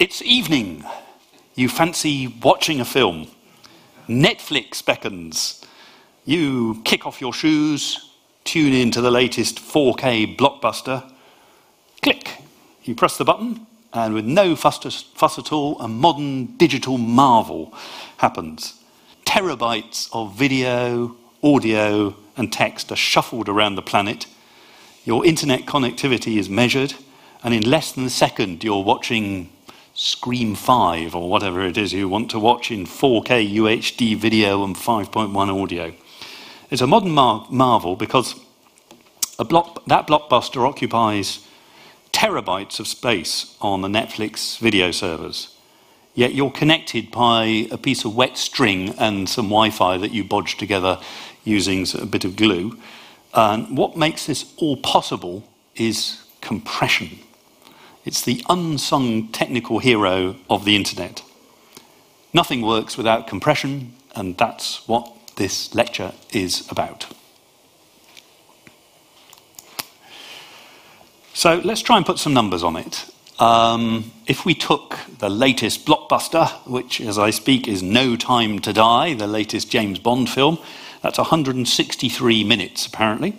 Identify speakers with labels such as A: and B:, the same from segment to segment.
A: It's evening. You fancy watching a film. Netflix beckons. You kick off your shoes, tune in to the latest 4K blockbuster. Click. You press the button, and with no fuss, fuss at all, a modern digital marvel happens. Terabytes of video, audio, and text are shuffled around the planet. Your internet connectivity is measured, and in less than a second, you're watching Scream 5 or whatever it is you want to watch in 4K UHD video and 5.1 audio. It's a modern mar- marvel because block, that blockbuster occupies terabytes of space on the Netflix video servers. Yet you're connected by a piece of wet string and some Wi Fi that you bodge together using a bit of glue. And what makes this all possible is compression. It's the unsung technical hero of the internet. Nothing works without compression, and that's what this lecture is about. So let's try and put some numbers on it. Um, if we took the latest blockbuster, which as I speak is No Time to Die, the latest James Bond film, that's 163 minutes apparently.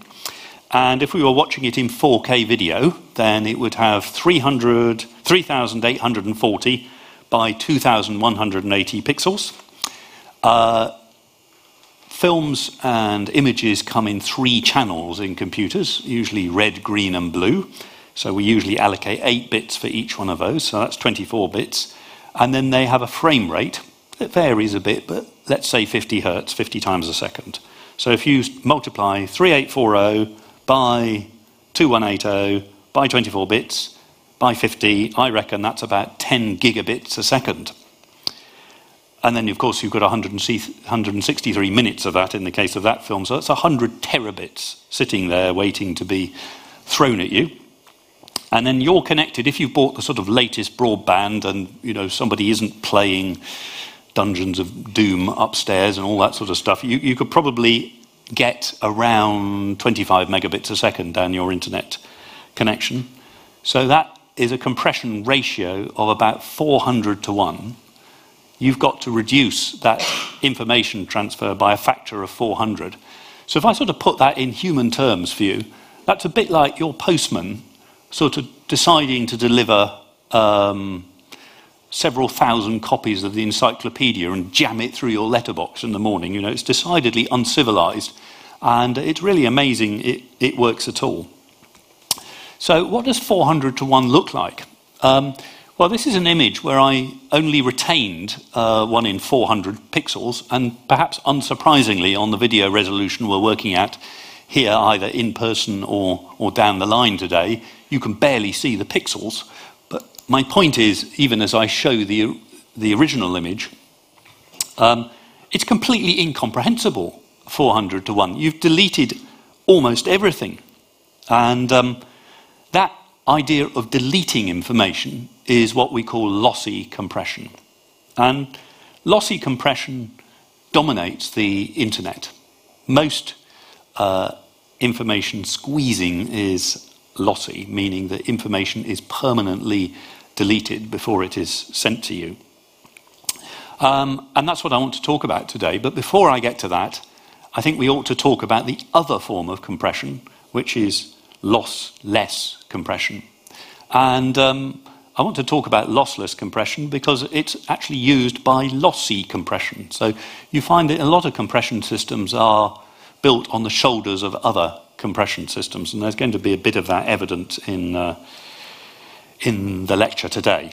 A: And if we were watching it in 4K video, then it would have 300, 3,840 by 2,180 pixels. Uh, films and images come in three channels in computers, usually red, green, and blue. So we usually allocate 8 bits for each one of those, so that's 24 bits. And then they have a frame rate that varies a bit, but let's say 50 hertz, 50 times a second. So if you multiply 3840 by 2180 by 24 bits by 50, I reckon that's about 10 gigabits a second. And then, of course, you've got 163 minutes of that in the case of that film. So that's 100 terabits sitting there waiting to be thrown at you. And then you're connected, if you've bought the sort of latest broadband and, you know, somebody isn't playing Dungeons of Doom upstairs and all that sort of stuff, you, you could probably get around 25 megabits a second down your internet connection. So that is a compression ratio of about 400 to 1. You've got to reduce that information transfer by a factor of 400. So if I sort of put that in human terms for you, that's a bit like your postman sort of deciding to deliver um, several thousand copies of the encyclopedia and jam it through your letterbox in the morning. You know, it's decidedly uncivilized, and it's really amazing it, it works at all. So, what does 400 to 1 look like? Um, well, this is an image where I only retained uh, 1 in 400 pixels, and perhaps unsurprisingly, on the video resolution we're working at here, either in person or, or down the line today, you can barely see the pixels my point is, even as I show the, the original image, um, it's completely incomprehensible 400 to 1. You've deleted almost everything. And um, that idea of deleting information is what we call lossy compression. And lossy compression dominates the internet. Most uh, information squeezing is lossy, meaning that information is permanently deleted before it is sent to you. Um, and that's what I want to talk about today. But before I get to that, I think we ought to talk about the other form of compression, which is lossless compression. And um, I want to talk about lossless compression because it's actually used by lossy compression. So you find that a lot of compression systems are built on the shoulders of other compression systems, and there's going to be a bit of that evident in. Uh, in the lecture today.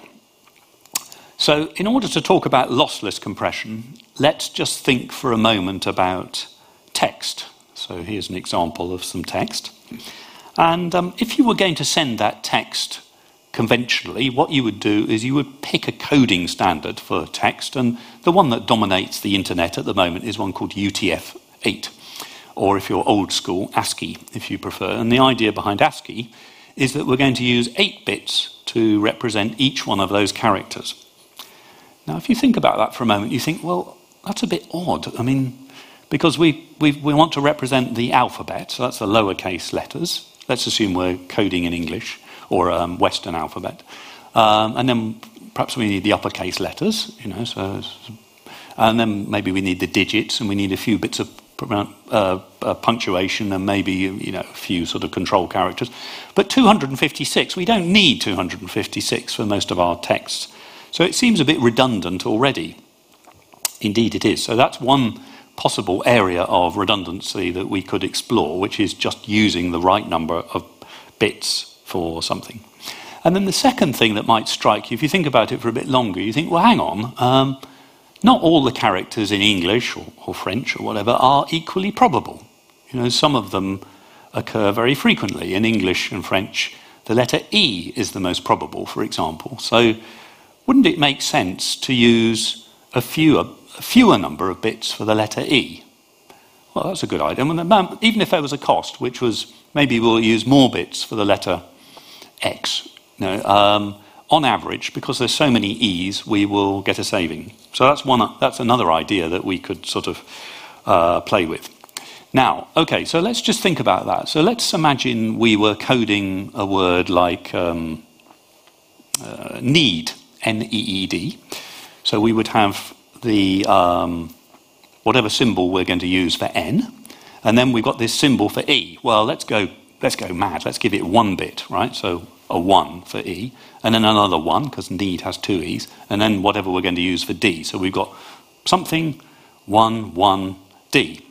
A: So, in order to talk about lossless compression, let's just think for a moment about text. So, here's an example of some text. And um, if you were going to send that text conventionally, what you would do is you would pick a coding standard for text, and the one that dominates the internet at the moment is one called UTF 8, or if you're old school, ASCII, if you prefer. And the idea behind ASCII is that we're going to use 8 bits to represent each one of those characters. Now, if you think about that for a moment, you think, well, that's a bit odd. I mean, because we, we, we want to represent the alphabet, so that's the lowercase letters. Let's assume we're coding in English or um, Western alphabet. Um, and then perhaps we need the uppercase letters, you know, so, and then maybe we need the digits and we need a few bits of uh, uh, punctuation and maybe you know a few sort of control characters. But 256, we don't need 256 for most of our texts. So it seems a bit redundant already. Indeed, it is. So that's one possible area of redundancy that we could explore, which is just using the right number of bits for something. And then the second thing that might strike you, if you think about it for a bit longer, you think, well, hang on, um, not all the characters in English or, or French or whatever are equally probable. You know, some of them occur very frequently. In English and French, the letter E is the most probable, for example. So, wouldn't it make sense to use a fewer, a fewer number of bits for the letter E? Well, that's a good idea. Even if there was a cost, which was maybe we'll use more bits for the letter X know, um, on average, because there's so many E's, we will get a saving. So that's, one, that's another idea that we could sort of uh, play with. Now, okay, so let's just think about that. So let's imagine we were coding a word like um, uh, need, N E E D. So we would have the um, whatever symbol we're going to use for N, and then we've got this symbol for E. Well, let's go, let's go mad. Let's give it one bit, right? So a 1 for E, and then another 1, because need has two E's, and then whatever we're going to use for D. So we've got something, 1, 1, D.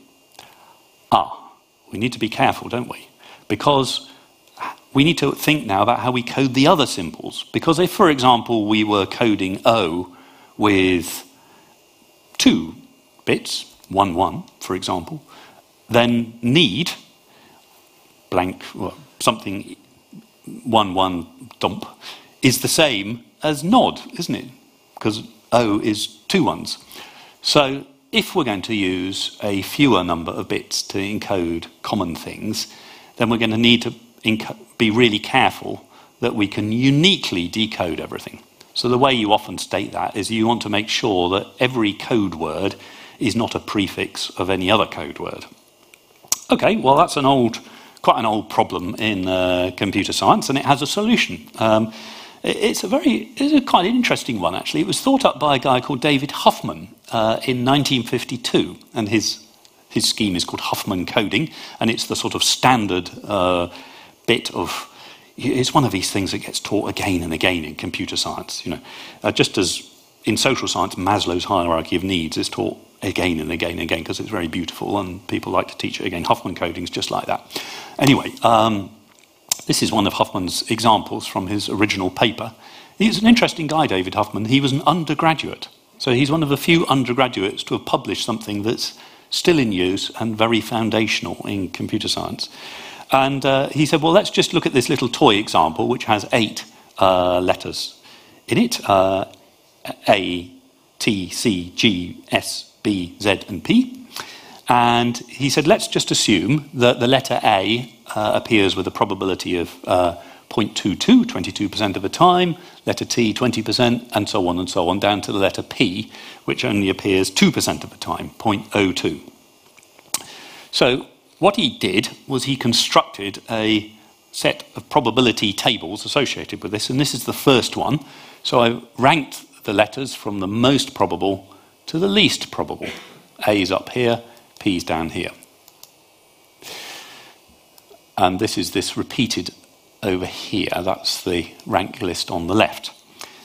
A: Ah, we need to be careful, don't we? Because we need to think now about how we code the other symbols. Because if, for example, we were coding O with two bits, 1, 1, for example, then need, blank, well, something 1 1 dump is the same as nod, isn't it? Because O is two ones. So if we're going to use a fewer number of bits to encode common things, then we're going to need to be really careful that we can uniquely decode everything. So the way you often state that is you want to make sure that every code word is not a prefix of any other code word. Okay, well, that's an old quite an old problem in uh, computer science, and it has a solution. Um, it's a very, it's a quite interesting one, actually. It was thought up by a guy called David Huffman uh, in 1952, and his, his scheme is called Huffman coding, and it's the sort of standard uh, bit of. It's one of these things that gets taught again and again in computer science. You know, uh, just as in social science, Maslow's hierarchy of needs is taught again and again and again because it's very beautiful and people like to teach it again. Huffman coding is just like that. Anyway, um, this is one of Huffman's examples from his original paper. He's an interesting guy, David Huffman. He was an undergraduate. So he's one of the few undergraduates to have published something that's still in use and very foundational in computer science. And uh, he said, well, let's just look at this little toy example, which has eight uh, letters in it uh, A, T, C, G, S, B, Z, and P. And he said, let's just assume that the letter A uh, appears with a probability of uh, 0.22, 22% of the time, letter T, 20%, and so on and so on, down to the letter P, which only appears 2% of the time, 0.02. So what he did was he constructed a set of probability tables associated with this, and this is the first one. So I ranked the letters from the most probable to the least probable. A is up here, P is down here. And this is this repeated over here. That's the rank list on the left.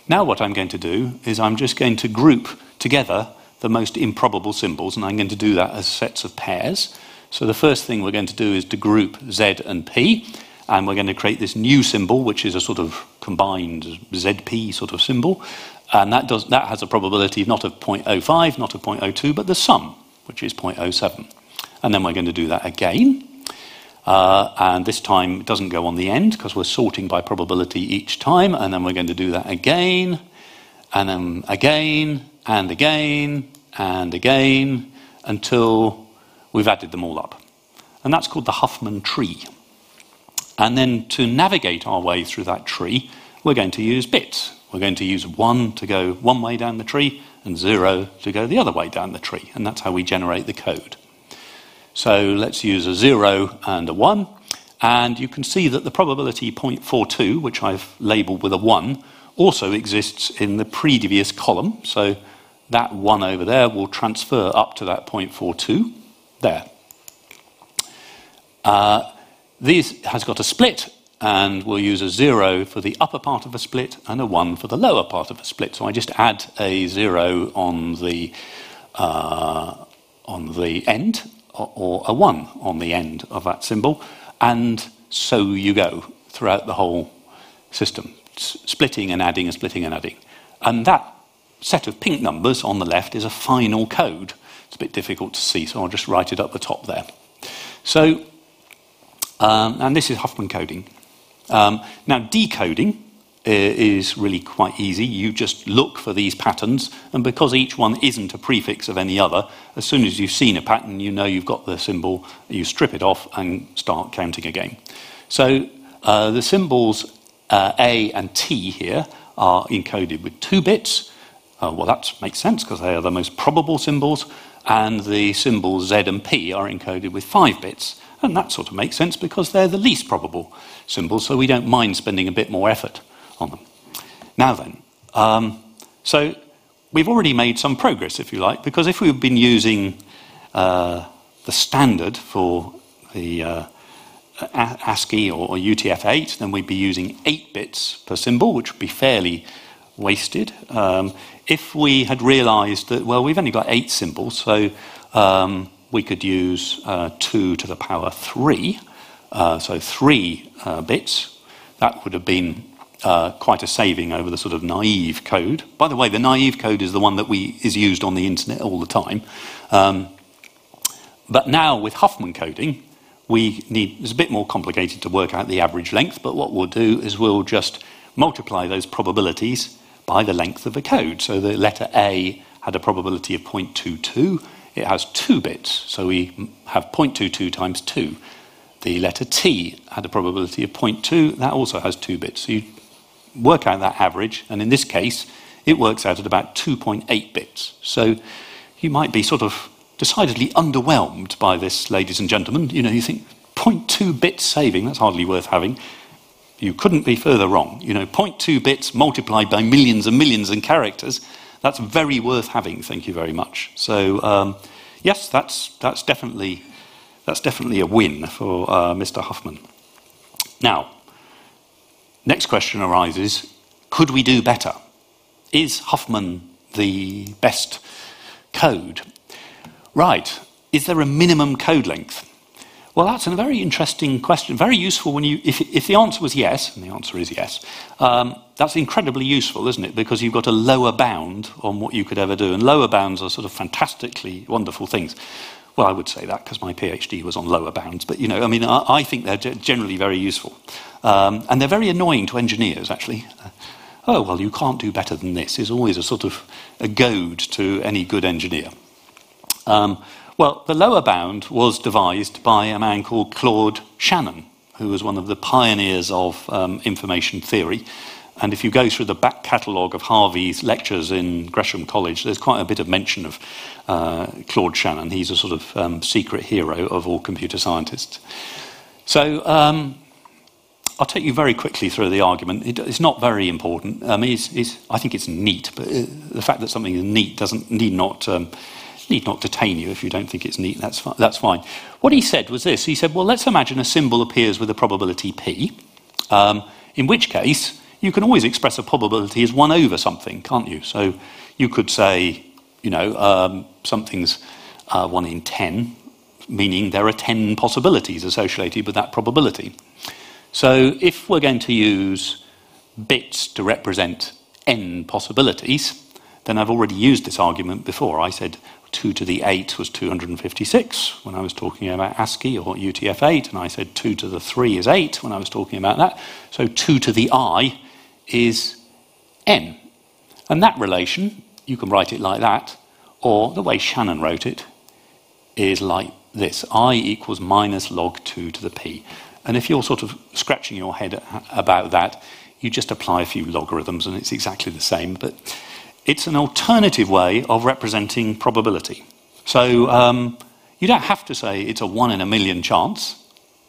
A: Now, what I'm going to do is I'm just going to group together the most improbable symbols, and I'm going to do that as sets of pairs. So, the first thing we're going to do is to group Z and P, and we're going to create this new symbol, which is a sort of combined ZP sort of symbol. And that, does, that has a probability not of 0.05, not of 0.02, but the sum, which is 0.07. And then we're going to do that again. Uh, and this time it doesn't go on the end because we're sorting by probability each time. And then we're going to do that again, and then again, and again, and again, until we've added them all up. And that's called the Huffman tree. And then to navigate our way through that tree, we're going to use bits. We're going to use 1 to go one way down the tree and 0 to go the other way down the tree. And that's how we generate the code. So let's use a 0 and a 1. And you can see that the probability 0.42, which I've labeled with a 1, also exists in the previous column. So that 1 over there will transfer up to that 0.42 there. Uh, this has got a split, and we'll use a 0 for the upper part of a split and a 1 for the lower part of a split. So I just add a 0 on the, uh, on the end, or, or a 1 on the end of that symbol, and so you go throughout the whole system, S- splitting and adding and splitting and adding. And that set of pink numbers on the left is a final code. It's a bit difficult to see, so I'll just write it up the top there. So, um, and this is Huffman coding. Um, now, decoding uh, is really quite easy. You just look for these patterns, and because each one isn't a prefix of any other, as soon as you've seen a pattern, you know you've got the symbol, you strip it off and start counting again. So uh, the symbols uh, A and T here are encoded with two bits. Uh, well, that makes sense because they are the most probable symbols, and the symbols Z and P are encoded with five bits. And that sort of makes sense because they're the least probable symbols, so we don't mind spending a bit more effort on them. Now then, um, so we've already made some progress, if you like, because if we've been using uh, the standard for the uh, ASCII or, or UTF-8, then we'd be using 8 bits per symbol, which would be fairly wasted. Um, if we had realized that, well, we've only got 8 symbols, so um, we could use uh, 2 to the power 3, uh, so 3 uh, bits, that would have been uh, quite a saving over the sort of naive code. By the way, the naive code is the one that we, is used on the internet all the time. Um, but now with Huffman coding, we need, it's a bit more complicated to work out the average length, but what we'll do is we'll just multiply those probabilities by the length of the code. So the letter A had a probability of 0.22. It has two bits, so we have 0.22 times 2. The letter T had a probability of 0.2. That also has two bits. So you work out that average, and in this case, it works out at about 2.8 bits. So you might be sort of decidedly underwhelmed by this, ladies and gentlemen. You know, you think 0.2 bits saving, that's hardly worth having. You couldn't be further wrong. You know, 0.2 bits multiplied by millions and millions of characters, that's very worth having, thank you very much. So, um, yes, that's, that's, definitely, that's definitely a win for uh, Mr. Huffman. Now, next question arises could we do better? Is Huffman the best code? Right, is there a minimum code length? Well, that's a very interesting question. Very useful when you, if, if the answer was yes, and the answer is yes, um, that's incredibly useful, isn't it? Because you've got a lower bound on what you could ever do. And lower bounds are sort of fantastically wonderful things. Well, I would say that because my PhD was on lower bounds. But, you know, I mean, I, I think they're generally very useful. Um, and they're very annoying to engineers, actually. Uh, oh, well, you can't do better than this is always a sort of a goad to any good engineer. Um, well, the lower bound was devised by a man called Claude Shannon, who was one of the pioneers of um, information theory. And if you go through the back catalogue of Harvey's lectures in Gresham College, there's quite a bit of mention of uh, Claude Shannon. He's a sort of um, secret hero of all computer scientists. So um, I'll take you very quickly through the argument. It, it's not very important. I mean, it's, it's, I think it's neat, but uh, the fact that something is neat doesn't need not um, need not detain you if you don't think it's neat, that's, fi- that's fine. What he said was this he said, well, let's imagine a symbol appears with a probability p, um, in which case you can always express a probability as 1 over something, can't you? So you could say, you know, um, something's uh, 1 in 10, meaning there are 10 possibilities associated with that probability. So if we're going to use bits to represent n possibilities, then I've already used this argument before. I said 2 to the 8 was 256 when I was talking about ASCII or UTF-8, and I said 2 to the 3 is 8 when I was talking about that. So 2 to the i is n. And that relation, you can write it like that, or the way Shannon wrote it, is like this. i equals minus log 2 to the p. And if you're sort of scratching your head about that, you just apply a few logarithms and it's exactly the same. But it's an alternative way of representing probability. So um, you don't have to say it's a one in a million chance,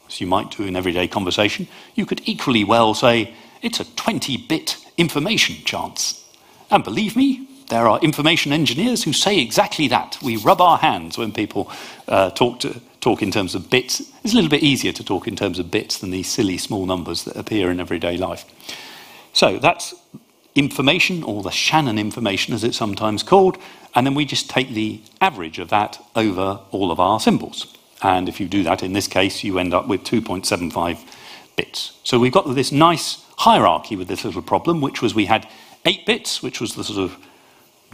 A: as you might do in everyday conversation. You could equally well say it's a 20 bit information chance. And believe me, there are information engineers who say exactly that. We rub our hands when people uh, talk, to, talk in terms of bits. It's a little bit easier to talk in terms of bits than these silly small numbers that appear in everyday life. So that's information, or the Shannon information as it's sometimes called, and then we just take the average of that over all of our symbols. And if you do that in this case, you end up with 2.75 bits. So we've got this nice hierarchy with this little problem, which was we had 8 bits, which was the sort of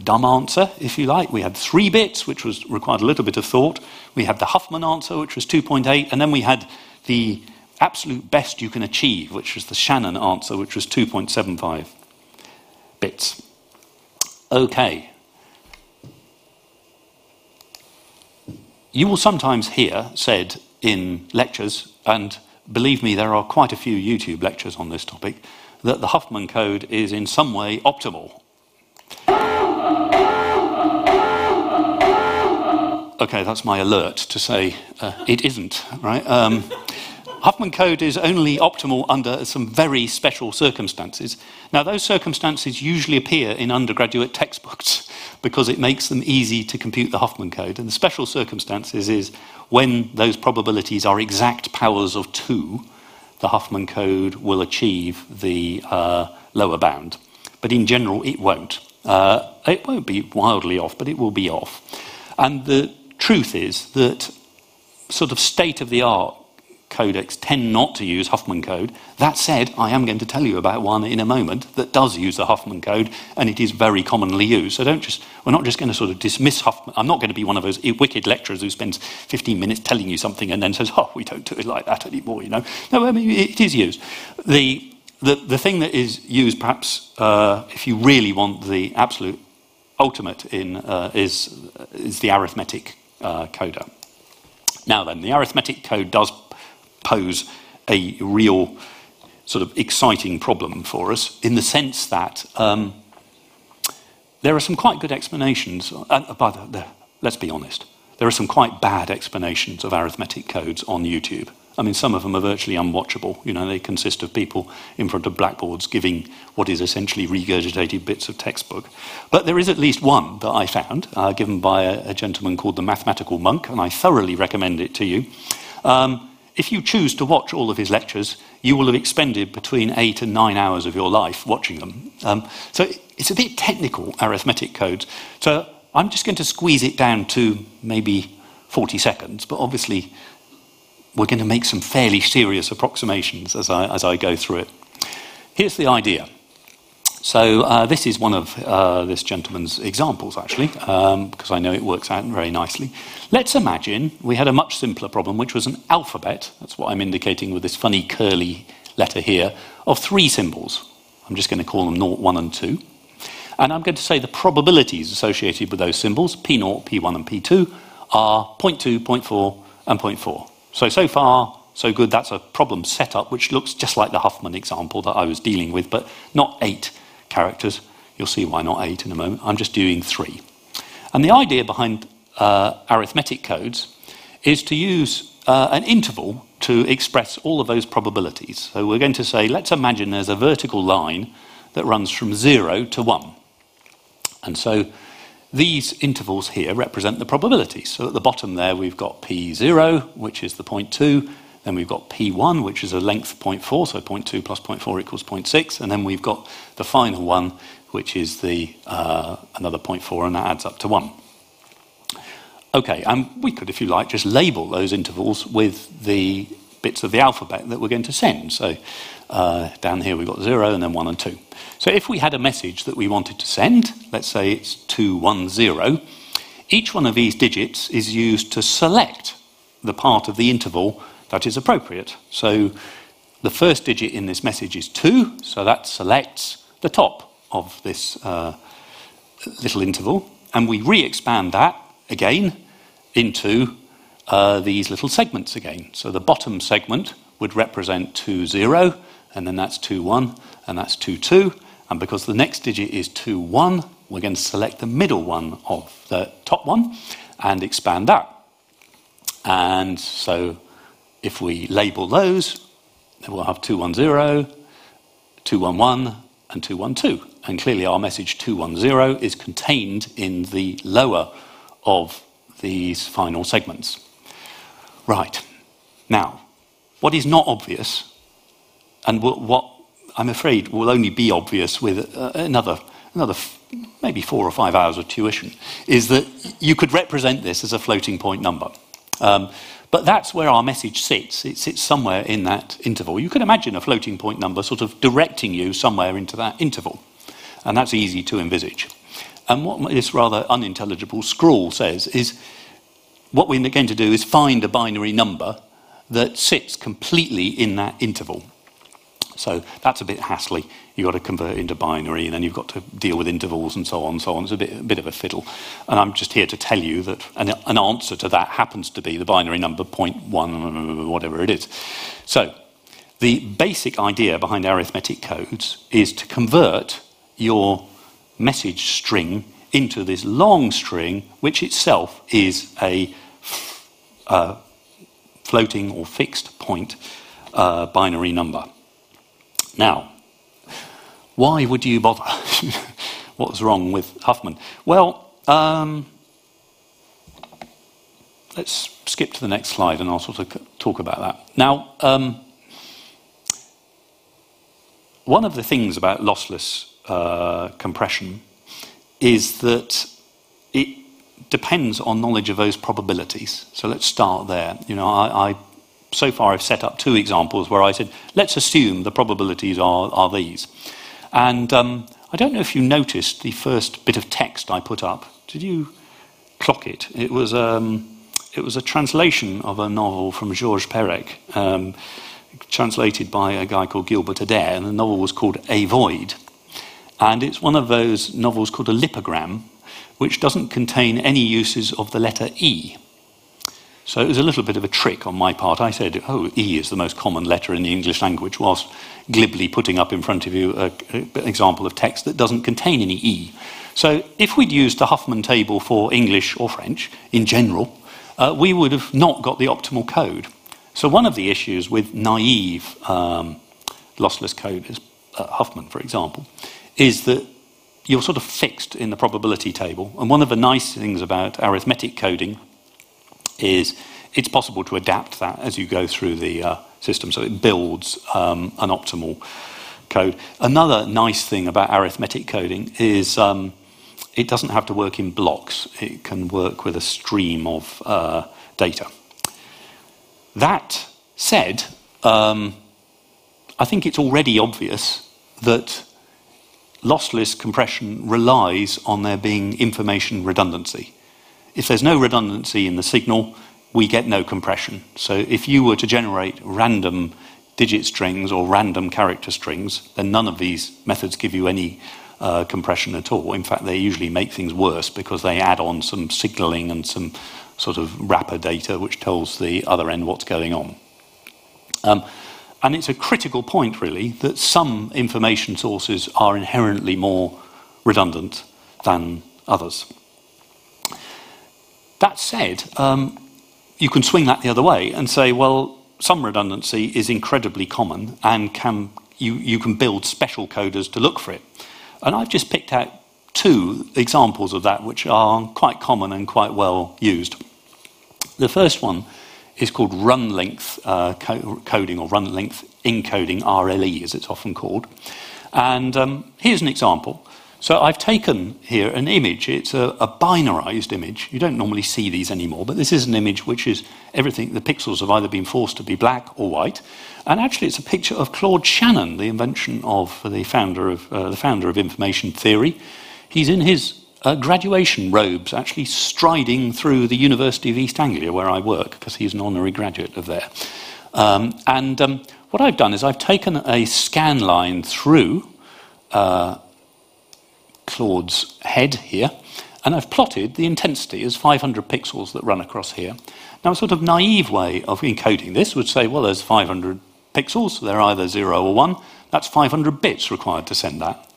A: dumb answer, if you like. We had 3 bits, which was required a little bit of thought. We had the Huffman answer, which was 2.8, and then we had the absolute best you can achieve, which was the Shannon answer, which was 2.75 bits. Okay. You will sometimes hear said in lectures, and believe me, there are quite a few YouTube lectures on this topic, that the Huffman code is in some way optimal. Okay, that's my alert to say uh, it isn't, right? Um, Huffman code is only optimal under some very special circumstances. Now, those circumstances usually appear in undergraduate textbooks because it makes them easy to compute the Huffman code. And the special circumstances is when those probabilities are exact powers of two, the Huffman code will achieve the uh, lower bound. But in general, it won't. Uh, it won't be wildly off, but it will be off. And the truth is that sort of state of the art codecs tend not to use Huffman code. That said, I am going to tell you about one in a moment that does use the Huffman code, and it is very commonly used. So don't just, we're not just going to sort of dismiss Huffman. I'm not going to be one of those wicked lecturers who spends 15 minutes telling you something and then says, oh, we don't do it like that anymore, you know. No, I mean, it is used. The, the, the thing that is used, perhaps, uh, if you really want the absolute ultimate in, uh, is, is the arithmetic uh, coder. Now then, the arithmetic code does pose a real sort of exciting problem for us in the sense that um, there are some quite good explanations. Uh, by the, the, let's be honest, there are some quite bad explanations of arithmetic codes on YouTube. I mean, some of them are virtually unwatchable. You know, they consist of people in front of blackboards giving what is essentially regurgitated bits of textbook. But there is at least one that I found, uh, given by a, a, gentleman called the Mathematical Monk, and I thoroughly recommend it to you. Um, if you choose to watch all of his lectures, you will have expended between eight and nine hours of your life watching them. Um, so it's a bit technical, arithmetic codes. So I'm just going to squeeze it down to maybe 40 seconds, but obviously we're going to make some fairly serious approximations as I, as I go through it. Here's the idea. So uh, this is one of uh, this gentleman's examples, actually, um, because I know it works out very nicely. Let's imagine we had a much simpler problem, which was an alphabet. That's what I'm indicating with this funny curly letter here of three symbols. I'm just going to call them 0, 1, and 2. And I'm going to say the probabilities associated with those symbols, P0, P1, and P2, are 0.2, 0.4, and 0.4. So, so far, so good. That's a problem setup which looks just like the Huffman example that I was dealing with, but not 8 characters. You'll see why not eight in a moment. I'm just doing three. And the idea behind uh, arithmetic codes is to use uh, an interval to express all of those probabilities. So we're going to say, let's imagine there's a vertical line that runs from zero to one. And so these intervals here represent the probabilities. So at the bottom there, we've got P0, which is the point two, then we've got P1, which is a length 0.4, so 0.2 plus 0.4 equals 0.6. And then we've got the final one, which is the uh, another 0.4, and that adds up to 1. Okay, and we could, if you like, just label those intervals with the bits of the alphabet that we're going to send. So uh, down here we've got 0 and then 1 and 2. So if we had a message that we wanted to send, let's say it's 210, each one of these digits is used to select the part of the interval that is appropriate. So the first digit in this message is 2, so that selects the top of this uh, little interval. And we re expand that again into uh, these little segments again. So the bottom segment would represent 2, 0, and then that's 2, 1, and that's 2, 2. And because the next digit is 2, 1, we're going to select the middle one of the top one and expand that. And so if we label those, then we'll have 210, 211, and 212. And clearly, our message 210 is contained in the lower of these final segments. Right. Now, what is not obvious, and what I'm afraid will only be obvious with uh, another, another maybe four or five hours of tuition, is that you could represent this as a floating point number. Um, but that's where our message sits. It sits somewhere in that interval. You can imagine a floating point number sort of directing you somewhere into that interval. And that's easy to envisage. And what this rather unintelligible scrawl says is what we're going to do is find a binary number that sits completely in that interval. So that's a bit hassly. You've got to convert into binary, and then you've got to deal with intervals and so on and so on. It's a bit, a bit of a fiddle. And I'm just here to tell you that an, an answer to that happens to be the binary number 0.1, whatever it is. So the basic idea behind arithmetic codes is to convert your message string into this long string, which itself is a uh, floating or fixed point uh, binary number. Now, why would you bother? What's wrong with Huffman? Well, um, let's skip to the next slide and I'll sort of talk about that. Now, um, one of the things about lossless uh, compression is that it depends on knowledge of those probabilities. So let's start there. You know, I, I so far I've set up two examples where I said, let's assume the probabilities are, are these. And um, I don't know if you noticed the first bit of text I put up. Did you clock it? It was, um, it was a translation of a novel from Georges Perec, um, translated by a guy called Gilbert Adair, and the novel was called A Void. And it's one of those novels called a lipogram, which doesn't contain any uses of the letter E. So it was a little bit of a trick on my part. I said, oh, E is the most common letter in the English language, whilst glibly putting up in front of you an example of text that doesn't contain any E. So if we'd used the Huffman table for English or French in general, uh, we would have not got the optimal code. So one of the issues with naive um, lossless code, is, uh, Huffman, for example, is that you're sort of fixed in the probability table. And one of the nice things about arithmetic coding is it's possible to adapt that as you go through the uh, system. So it builds um, an optimal code. Another nice thing about arithmetic coding is um, it doesn't have to work in blocks, it can work with a stream of uh, data. That said, um, I think it's already obvious that lossless compression relies on there being information redundancy. If there's no redundancy in the signal, we get no compression. So if you were to generate random digit strings or random character strings, then none of these methods give you any uh, compression at all. In fact, they usually make things worse because they add on some signaling and some sort of wrapper data which tells the other end what's going on. Um, and it's a critical point, really, that some information sources are inherently more redundant than others. That said, um, you can swing that the other way and say, well, some redundancy is incredibly common and can, you, you can build special coders to look for it. And I've just picked out two examples of that which are quite common and quite well used. The first one is called run length uh, co- coding or run length encoding, RLE as it's often called. And um, here's an example. So I've taken here an image. It's a, a, binarized image. You don't normally see these anymore, but this is an image which is everything. The pixels have either been forced to be black or white, and actually, it's a picture of Claude Shannon, the invention of the founder of uh, the founder of information theory. He's in his uh, graduation robes, actually striding through the University of East Anglia, where I work, because he's an honorary graduate of there. Um, and um, what I've done is I've taken a scan line through. Uh, Claude's head here, and I've plotted the intensity as 500 pixels that run across here. Now, a sort of naive way of encoding this would say, well, there's 500 pixels, they're either 0 or 1. That's 500 bits required to send that.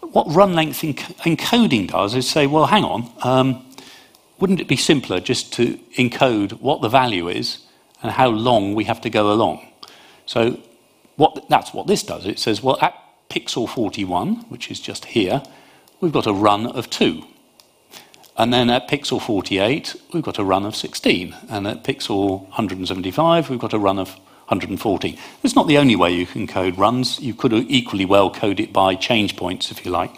A: What run length enc- encoding does is say, well, hang on, um, wouldn't it be simpler just to encode what the value is and how long we have to go along? So what, that's what this does. It says, well, at pixel 41, which is just here, we've got a run of 2. And then at pixel 48, we've got a run of 16. And at pixel 175, we've got a run of 140. It's not the only way you can code runs. You could equally well code it by change points, if you like.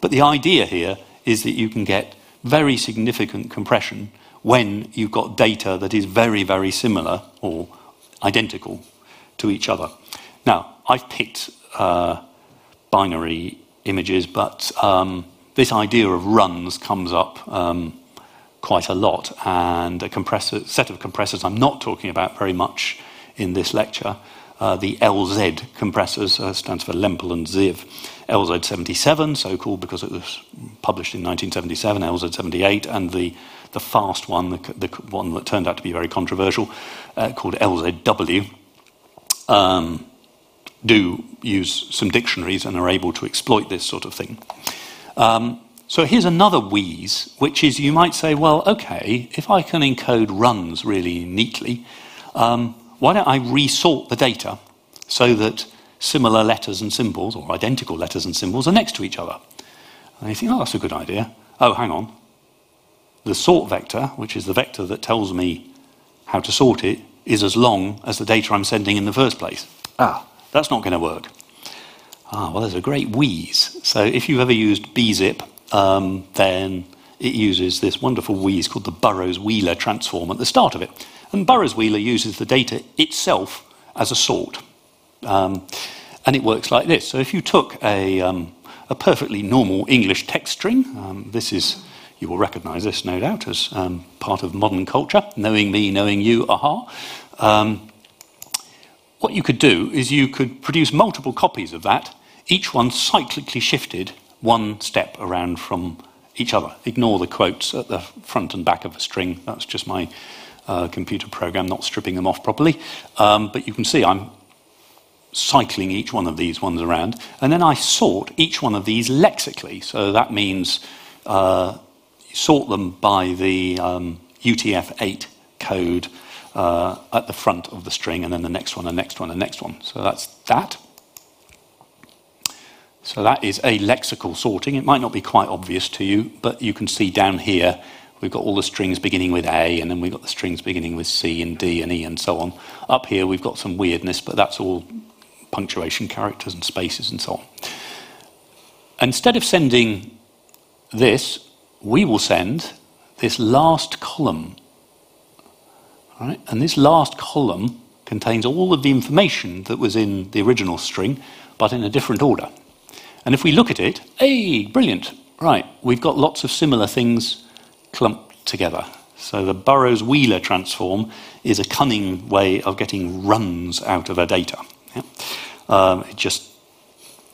A: But the idea here is that you can get very significant compression when you've got data that is very, very similar or identical to each other. Now, I've picked uh, binary images, but um, this idea of runs comes up um, quite a lot, and a compressor, set of compressors I'm not talking about very much in this lecture. Uh, the LZ compressors uh, stands for Lempel and Ziv. LZ77, so called because it was published in 1977, LZ78, and the, the fast one, the, the one that turned out to be very controversial, uh, called LZW, um, do use some dictionaries and are able to exploit this sort of thing. Um, so here's another wheeze, which is you might say, well, okay, if I can encode runs really neatly, um, why don't I resort the data so that similar letters and symbols, or identical letters and symbols, are next to each other? And you think, oh, that's a good idea. Oh, hang on. The sort vector, which is the vector that tells me how to sort it, is as long as the data I'm sending in the first place. Ah, that's not going to work. Ah, well, there's a great wheeze. So if you've ever used bzip, um, then it uses this wonderful wheeze called the Burrows-Wheeler transform at the start of it. And Burrows-Wheeler uses the data itself as a sort. Um, and it works like this. So if you took a, um, a perfectly normal English text string, um, this is, you will recognize this no doubt as um, part of modern culture, knowing me, knowing you, aha. What you could do is you could produce multiple copies of that, each one cyclically shifted one step around from each other. Ignore the quotes at the front and back of a string. That's just my uh, computer program not stripping them off properly. Um, but you can see I'm cycling each one of these ones around. And then I sort each one of these lexically. So that means uh, sort them by the um, UTF-8 code uh, Uh, at the front of the string, and then the next one, the next one, the next one. So that's that. So that is a lexical sorting. It might not be quite obvious to you, but you can see down here we've got all the strings beginning with A, and then we've got the strings beginning with C and D and E and so on. Up here we've got some weirdness, but that's all punctuation characters and spaces and so on. Instead of sending this, we will send this last column Right? And this last column contains all of the information that was in the original string, but in a different order. And if we look at it, hey, brilliant. Right, we've got lots of similar things clumped together. So the Burrows-Wheeler transform is a cunning way of getting runs out of a data. Yeah? Um, it just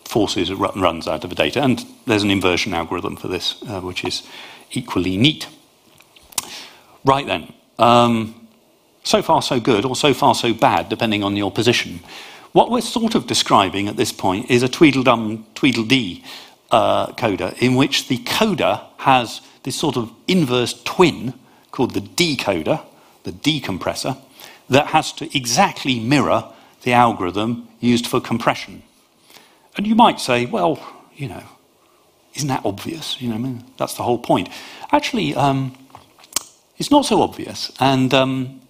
A: forces runs out of a data. And there's an inversion algorithm for this, uh, which is equally neat. Right then. Um, so far, so good, or so far, so bad, depending on your position. What we're sort of describing at this point is a Tweedledum, Tweedledee uh, coder, in which the coder has this sort of inverse twin called the decoder, the decompressor, that has to exactly mirror the algorithm used for compression. And you might say, well, you know, isn't that obvious? You know, I mean, that's the whole point. Actually, um, it's not so obvious, and um,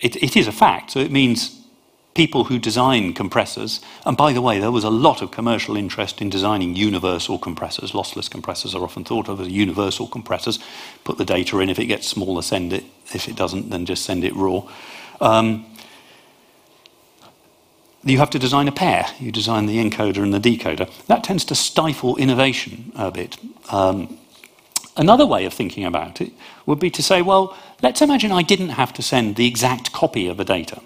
A: it, it is a fact. So it means people who design compressors, and by the way, there was a lot of commercial interest in designing universal compressors. Lossless compressors are often thought of as universal compressors. Put the data in, if it gets smaller, send it. If it doesn't, then just send it raw. Um, you have to design a pair. You design the encoder and the decoder. That tends to stifle innovation a bit. Um, Another way of thinking about it would be to say, well, let's imagine I didn't have to send the exact copy of the data.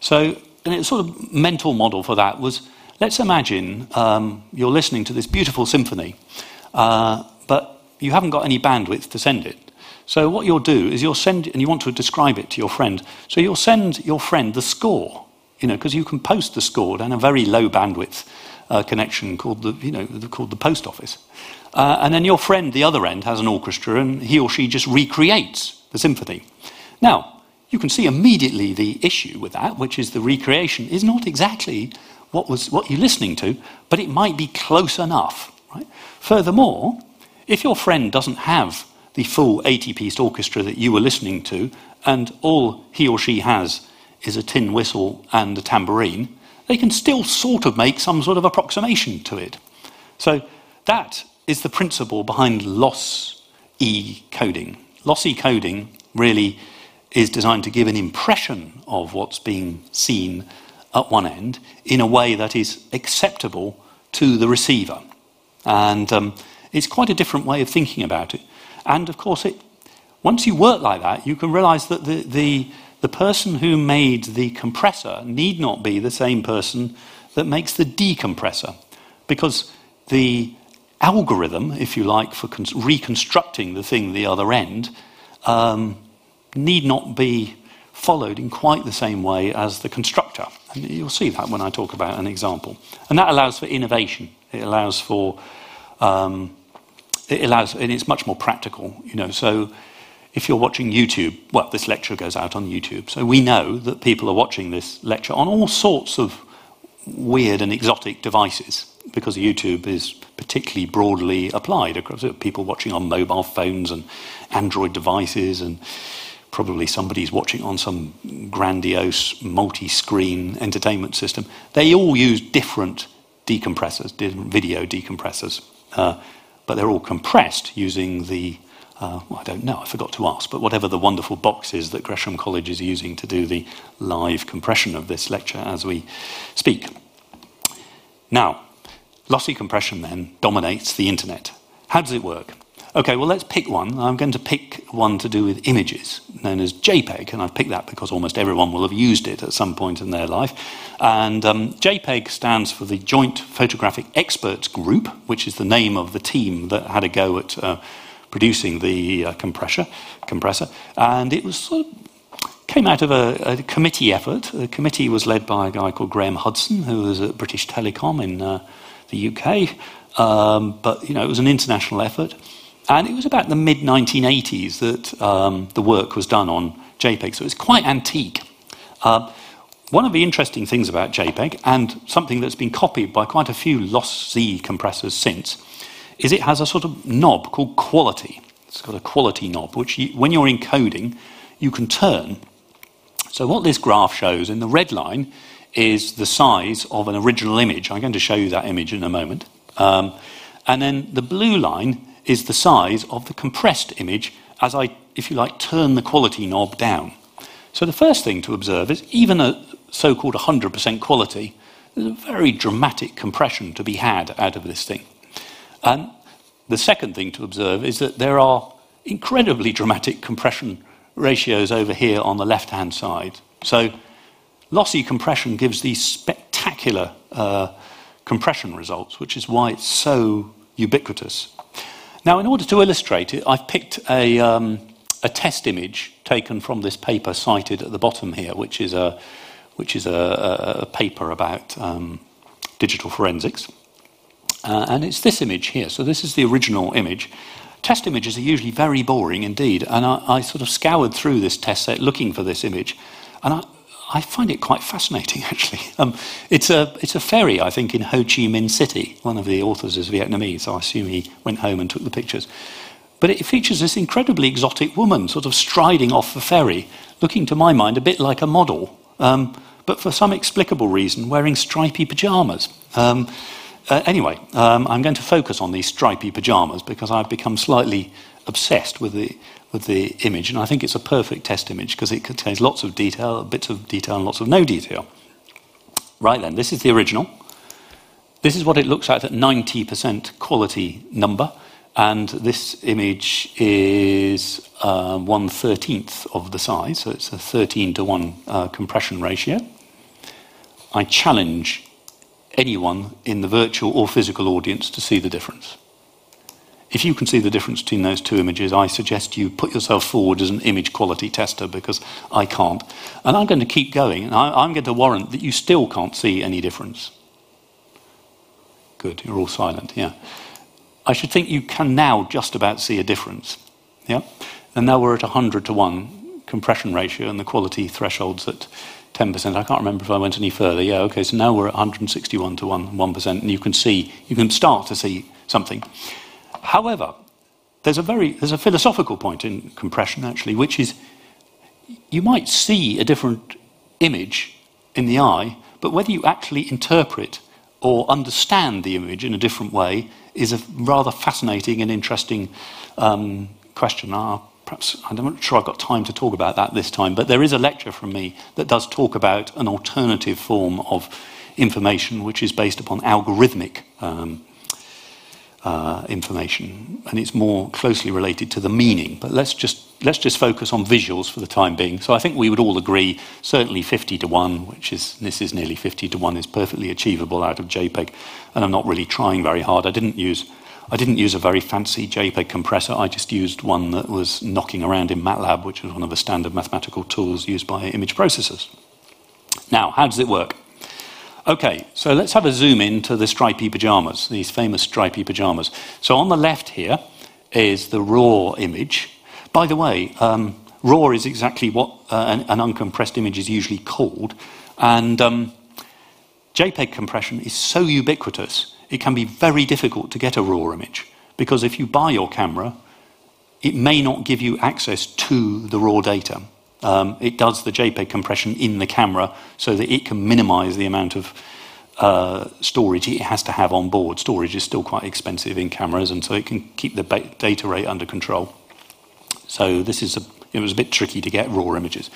A: So, a sort of mental model for that was let's imagine um, you're listening to this beautiful symphony, uh, but you haven't got any bandwidth to send it. So, what you'll do is you'll send, and you want to describe it to your friend, so you'll send your friend the score, you know, because you can post the score down a very low bandwidth uh, connection called the, you know, called the post office. Uh, and then your friend, the other end, has an orchestra, and he or she just recreates the symphony. Now, you can see immediately the issue with that, which is the recreation is not exactly what, was, what you're listening to, but it might be close enough. Right? Furthermore, if your friend doesn't have the full 80 piece orchestra that you were listening to, and all he or she has is a tin whistle and a tambourine, they can still sort of make some sort of approximation to it. So that is the principle behind loss E coding. Lossy coding really is designed to give an impression of what's being seen at one end in a way that is acceptable to the receiver. And um, it's quite a different way of thinking about it. And of course, it, once you work like that, you can realize that the, the, the person who made the compressor need not be the same person that makes the decompressor. Because the algorithm, if you like, for reconstructing the thing the other end um, need not be followed in quite the same way as the constructor. And you'll see that when I talk about an example. And that allows for innovation. It allows for, um, it allows, and it's much more practical, you know. So if you're watching YouTube, well, this lecture goes out on YouTube. So we know that people are watching this lecture on all sorts of weird and exotic devices because YouTube is particularly broadly applied across people watching on mobile phones and Android devices, and probably somebody's watching on some grandiose multi screen entertainment system. They all use different decompressors, different video decompressors, uh, but they're all compressed using the uh, well, I don't know, I forgot to ask, but whatever the wonderful box is that Gresham College is using to do the live compression of this lecture as we speak. Now, lossy compression then dominates the internet. How does it work? Okay, well, let's pick one. I'm going to pick one to do with images, known as JPEG, and I've picked that because almost everyone will have used it at some point in their life. And um, JPEG stands for the Joint Photographic Experts Group, which is the name of the team that had a go at uh, producing the uh, compressor, compressor. And it was sort of came out of a, a, committee effort. The committee was led by a guy called Graham Hudson, who was at British Telecom in uh, the UK. Um, but you know, it was an international effort, and it was about the mid 1980s that um, the work was done on JPEG. So it's quite antique. Uh, one of the interesting things about JPEG, and something that's been copied by quite a few lossy compressors since, is it has a sort of knob called quality. It's got a quality knob, which you, when you're encoding, you can turn. So what this graph shows in the red line is the size of an original image. I'm going to show you that image in a moment. Um, and then the blue line is the size of the compressed image as I, if you like, turn the quality knob down. So the first thing to observe is even a so called 100% quality, there's a very dramatic compression to be had out of this thing. And the second thing to observe is that there are incredibly dramatic compression ratios over here on the left hand side. So lossy compression gives these spectacular uh, compression results, which is why it's so ubiquitous. Now, in order to illustrate it, I've picked a, um, a test image taken from this paper cited at the bottom here, which is a, which is a, a paper about um, digital forensics. Uh, and it's this image here. So, this is the original image. Test images are usually very boring indeed. And I, I sort of scoured through this test set looking for this image. And I, I find it quite fascinating, actually. Um, it's, a, it's a ferry, I think, in Ho Chi Minh City. One of the authors is Vietnamese, so I assume he went home and took the pictures. But it features this incredibly exotic woman sort of striding off the ferry, looking to my mind a bit like a model, um, but for some explicable reason wearing stripy pyjamas. Um, uh, anyway, um, I'm going to focus on these stripy pyjamas because I've become slightly obsessed with the with the image, and I think it's a perfect test image because it contains lots of detail, bits of detail, and lots of no detail. Right then, this is the original. This is what it looks like at 90% quality number, and this image is uh, 1 13th of the size, so it's a 13 to 1 uh, compression ratio. I challenge anyone in the virtual or physical audience to see the difference. If you can see the difference between those two images, I suggest you put yourself forward as an image quality tester because I can't. And I'm going to keep going, and I, am going to warrant that you still can't see any difference. Good, you're all silent, yeah. I should think you can now just about see a difference, yeah? And now we're at 100 to 1 compression ratio and the quality thresholds at 10%. I can't remember if I went any further. Yeah, okay, so now we're at 161 to 1, 1%, and you can see, you can start to see something. However, there's a very, there's a philosophical point in compression actually, which is you might see a different image in the eye, but whether you actually interpret or understand the image in a different way is a rather fascinating and interesting um, question. Uh, perhaps I'm not sure I've got time to talk about that this time, but there is a lecture from me that does talk about an alternative form of information which is based upon algorithmic um, uh, information, and it's more closely related to the meaning. But let's just let's just focus on visuals for the time being. So I think we would all agree, certainly 50 to one, which is this is nearly 50 to one, is perfectly achievable out of JPEG, and I'm not really trying very hard. I didn't use I didn't use a very fancy JPEG compressor. I just used one that was knocking around in MATLAB, which is one of the standard mathematical tools used by image processors. Now, how does it work? Okay, so let's have a zoom in to the stripy pajamas, these famous stripy pajamas. So on the left here is the raw image. By the way, um, raw is exactly what uh, an, an, uncompressed image is usually called. And um, JPEG compression is so ubiquitous, it can be very difficult to get a raw image. Because if you buy your camera, it may not give you access to the raw data. Um, it does the JPEG compression in the camera so that it can minimize the amount of uh, storage it has to have on board. Storage is still quite expensive in cameras, and so it can keep the data rate under control. So this is a, it was a bit tricky to get raw images.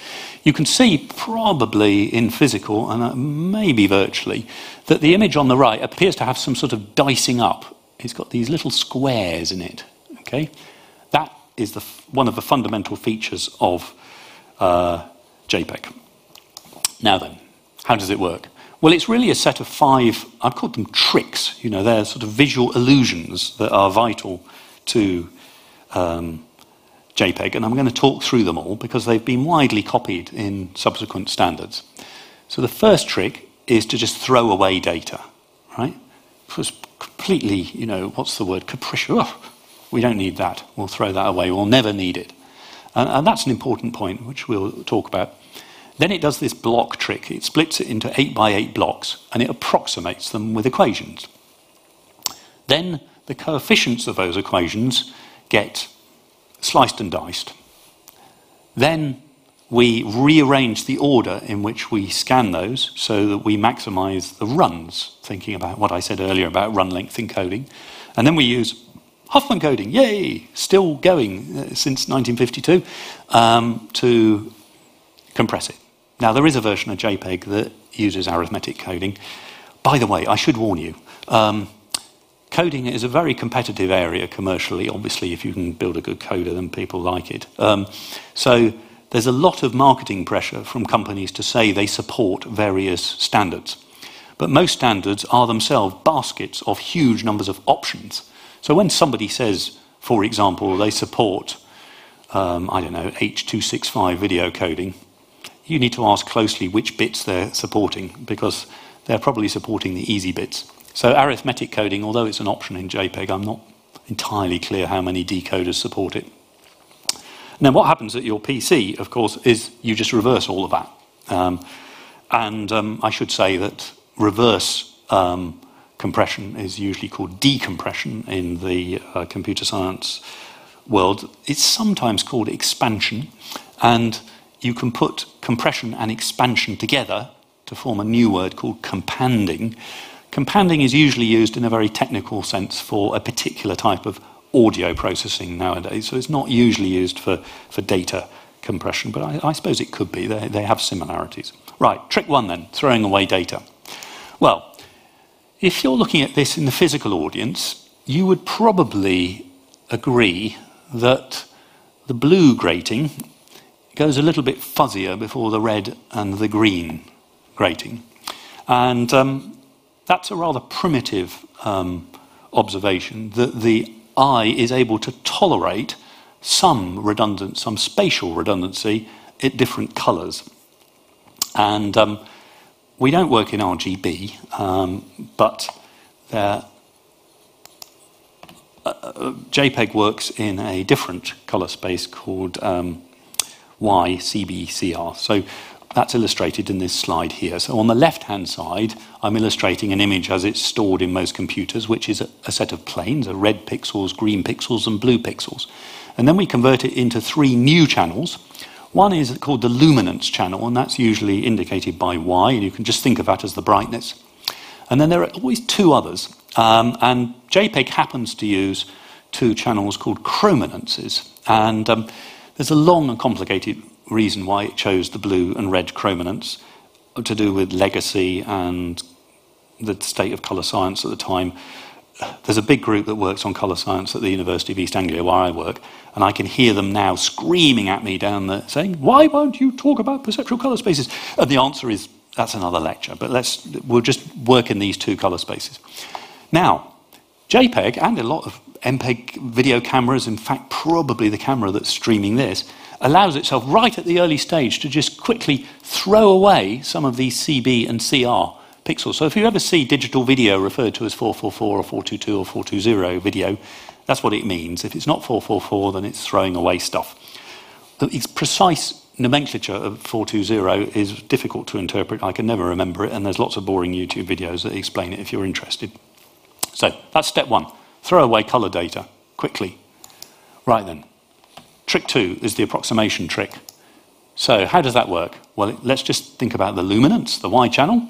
A: You can see probably in physical and uh, maybe virtually that the image on the right appears to have some sort of dicing up. It's got these little squares in it. Okay, that is the, one of the fundamental features of uh, JPEG. Now then, how does it work? Well, it's really a set of five, I've called them tricks. You know, they're sort of visual illusions that are vital to um, JPEG, and I'm going to talk through them all because they've been widely copied in subsequent standards. So the first trick is to just throw away data, right? It's completely, you know, what's the word? Capricious. Oh, we don't need that. We'll throw that away. We'll never need it. And, and that's an important point, which we'll talk about. Then it does this block trick. It splits it into 8 by 8 blocks and it approximates them with equations. Then the coefficients of those equations get sliced and diced. Then we rearrange the order in which we scan those so that we maximize the runs, thinking about what I said earlier about run length encoding. And then we use Huffman coding, yay, still going uh, since 1952, um, to compress it. Now, there is a version of JPEG that uses arithmetic coding. By the way, I should warn you, um, coding is a very competitive area commercially. Obviously, if you can build a good coder, then people like it. Um, so there's a lot of marketing pressure from companies to say they support various standards. But most standards are themselves baskets of huge numbers of options so when somebody says, for example, they support, um, I don't know, H265 video coding, you need to ask closely which bits they're supporting because they're probably supporting the easy bits. So arithmetic coding, although it's an option in JPEG, I'm not entirely clear how many decoders support it. Now, what happens at your PC, of course, is you just reverse all of that. Um, and um, I should say that reverse um, compression is usually called decompression in the uh, computer science world. It's sometimes called expansion, and you can put compression and expansion together to form a new word called companding. Companding is usually used in a very technical sense for a particular type of audio processing nowadays, so it's not usually used for, for data compression, but I, I suppose it could be. They, they have similarities. Right, trick one then throwing away data. Well, if you're looking at this in the physical audience, you would probably agree that the blue grating goes a little bit fuzzier before the red and the green grating. And um, that's a rather primitive um, observation that the eye is able to tolerate some redundant, some spatial redundancy at different colours. And um, we don't work in RGB, um, but uh, uh, JPEG works in a different color space called um, Y, CB, CR. So that's illustrated in this slide here. So on the left-hand side, I'm illustrating an image as it's stored in most computers, which is a, a set of planes, a red pixels, green pixels, and blue pixels. And then we convert it into three new channels. One is called the luminance channel, and that's usually indicated by Y, and you can just think of that as the brightness. And then there are always two others, um, and JPEG happens to use two channels called chrominances. And um, there's a long and complicated reason why it chose the blue and red chrominance to do with legacy and the state of colour science at the time. There's a big group that works on colour science at the University of East Anglia, where I work, and I can hear them now screaming at me down there saying, Why won't you talk about perceptual colour spaces? And the answer is, That's another lecture, but let's, we'll just work in these two colour spaces. Now, JPEG and a lot of MPEG video cameras, in fact, probably the camera that's streaming this, allows itself right at the early stage to just quickly throw away some of these CB and CR pixels. So if you ever see digital video referred to as 444 or 422 or 420 video, that's what it means. If it's not 444, then it's throwing away stuff. The precise nomenclature of 420 is difficult to interpret. I can never remember it, and there's lots of boring YouTube videos that explain it if you're interested. So that's step one. Throw away color data quickly. Right then. Trick two is the approximation trick. So, how does that work? Well, let's just think about the luminance, the Y channel,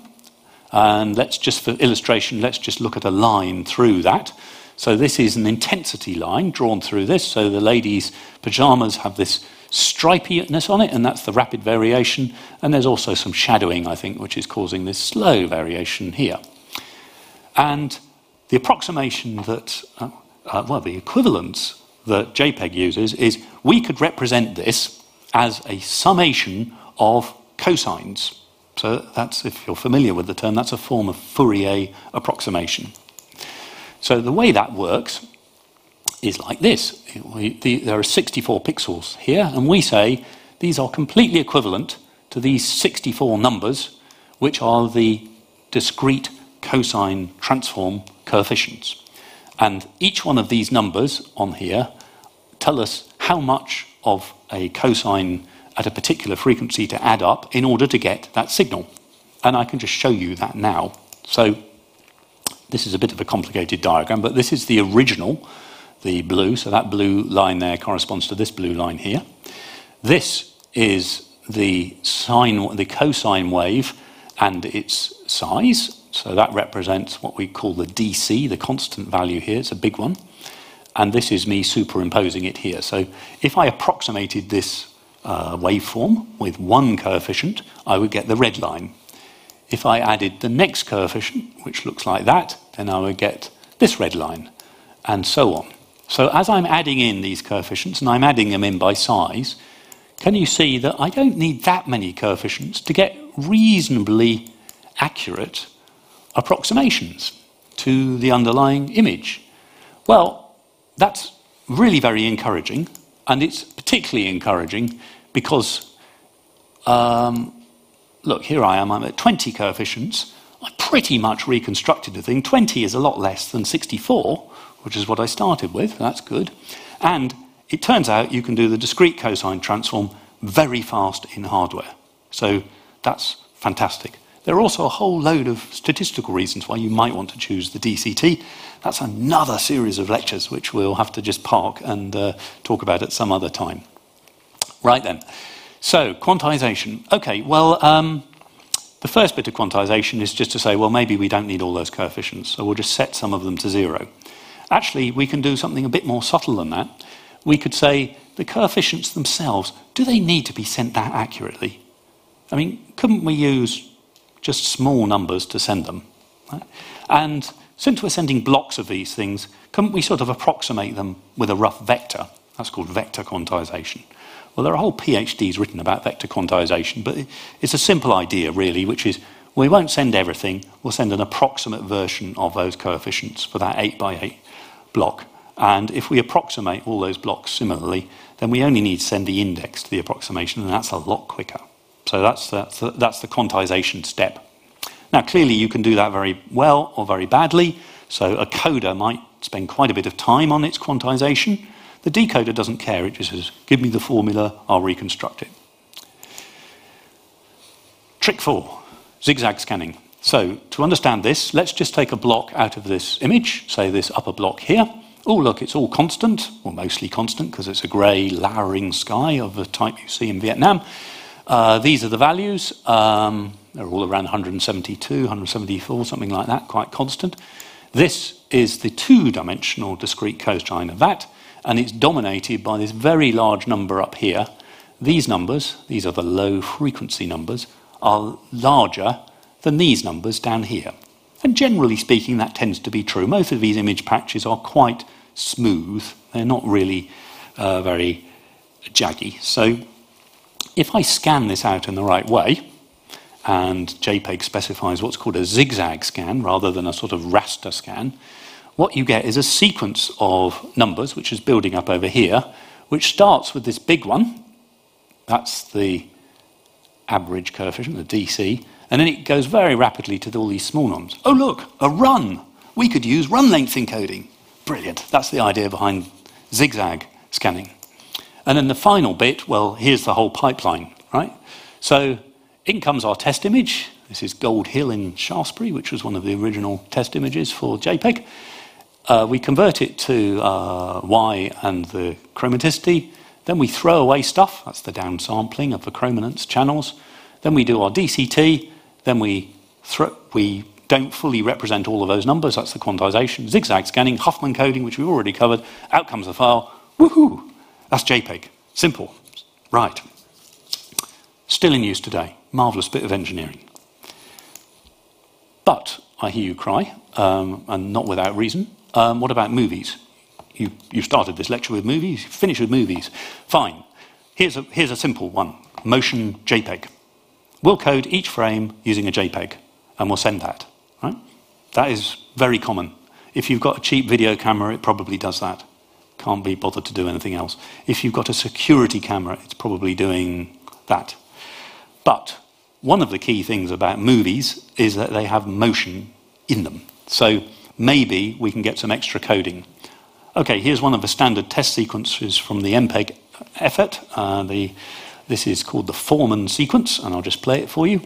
A: and let's just, for illustration, let's just look at a line through that. So, this is an intensity line drawn through this. So, the lady's pajamas have this stripiness on it, and that's the rapid variation. And there's also some shadowing, I think, which is causing this slow variation here. And the approximation that, uh, uh, well, the equivalence that JPEG uses is we could represent this as a summation of cosines. So that's, if you're familiar with the term, that's a form of Fourier approximation. So the way that works is like this. We, the, there are 64 pixels here, and we say these are completely equivalent to these 64 numbers, which are the discrete cosine transform coefficients. And each one of these numbers on here tell us how much of a cosine at a particular frequency to add up in order to get that signal. And I can just show you that now. So this is a bit of a complicated diagram, but this is the original, the blue. So that blue line there corresponds to this blue line here. This is the sine, the cosine wave and its size. So that represents what we call the DC, the constant value here. It's a big one. And this is me superimposing it here. So if I approximated this uh, waveform with one coefficient, I would get the red line. If I added the next coefficient, which looks like that, then I would get this red line, and so on. So as I'm adding in these coefficients, and I'm adding them in by size, can you see that I don't need that many coefficients to get reasonably accurate approximations to the underlying image. Well, that's really very encouraging, and it's particularly encouraging because, um, look, here I am, I'm at 20 coefficients. I pretty much reconstructed the thing. 20 is a lot less than 64, which is what I started with. That's good. And it turns out you can do the discrete cosine transform very fast in hardware. So that's fantastic. There are also a whole load of statistical reasons why you might want to choose the DCT. That's another series of lectures which we'll have to just park and uh, talk about at some other time. Right then. So, quantization. Okay, well, um, the first bit of quantization is just to say, well, maybe we don't need all those coefficients, so we'll just set some of them to zero. Actually, we can do something a bit more subtle than that. We could say the coefficients themselves, do they need to be sent that accurately? I mean, couldn't we use just small numbers to send them. Right? And since we're sending blocks of these things, couldn't we sort of approximate them with a rough vector? That's called vector quantization. Well, there are whole PhDs written about vector quantization, but it's a simple idea, really, which is we won't send everything, we'll send an approximate version of those coefficients for that 8 by 8 block. And if we approximate all those blocks similarly, then we only need to send the index to the approximation, and that's a lot quicker. So that's, that's, that's the quantization step. Now, clearly, you can do that very well or very badly. So a coder might spend quite a bit of time on its quantization. The decoder doesn't care. It just says, give me the formula, I'll reconstruct it. Trick four, zigzag scanning. So to understand this, let's just take a block out of this image, say this upper block here. Oh, look, it's all constant, or mostly constant, because it's a grey, lowering sky of the type you see in Vietnam. Uh, these are the values. Um, they're all around 172, 174, something like that, quite constant. This is the two dimensional discrete cosine of that, and it's dominated by this very large number up here. These numbers, these are the low frequency numbers, are larger than these numbers down here. And generally speaking, that tends to be true. Most of these image patches are quite smooth, they're not really uh, very jaggy. So if I scan this out in the right way, and JPEG specifies what's called a zigzag scan rather than a sort of raster scan, what you get is a sequence of numbers, which is building up over here, which starts with this big one. That's the average coefficient, the DC, and then it goes very rapidly to all these small ones. Oh, look, a run. We could use run length encoding. Brilliant. That's the idea behind zigzag scanning. And then the final bit, well, here's the whole pipeline, right? So in comes our test image. This is Gold Hill in Shaftesbury, which was one of the original test images for JPEG. Uh, we convert it to uh, Y and the chromaticity. Then we throw away stuff. That's the downsampling of the chrominance channels. Then we do our DCT. Then we, we don't fully represent all of those numbers. That's the quantization. Zigzag scanning, Huffman coding, which we've already covered. Out comes the file. Woohoo! That's JPEG. Simple. Right. Still in use today. Marvellous bit of engineering. But, I hear you cry, um, and not without reason. Um, what about movies? You, you started this lecture with movies, you finished with movies. Fine. Here's a, here's a simple one motion JPEG. We'll code each frame using a JPEG, and we'll send that. Right? That is very common. If you've got a cheap video camera, it probably does that. Can't be bothered to do anything else. If you've got a security camera, it's probably doing that. But one of the key things about movies is that they have motion in them. So maybe we can get some extra coding. Okay, here's one of the standard test sequences from the MPEG effort. Uh, the, this is called the Foreman sequence, and I'll just play it for you.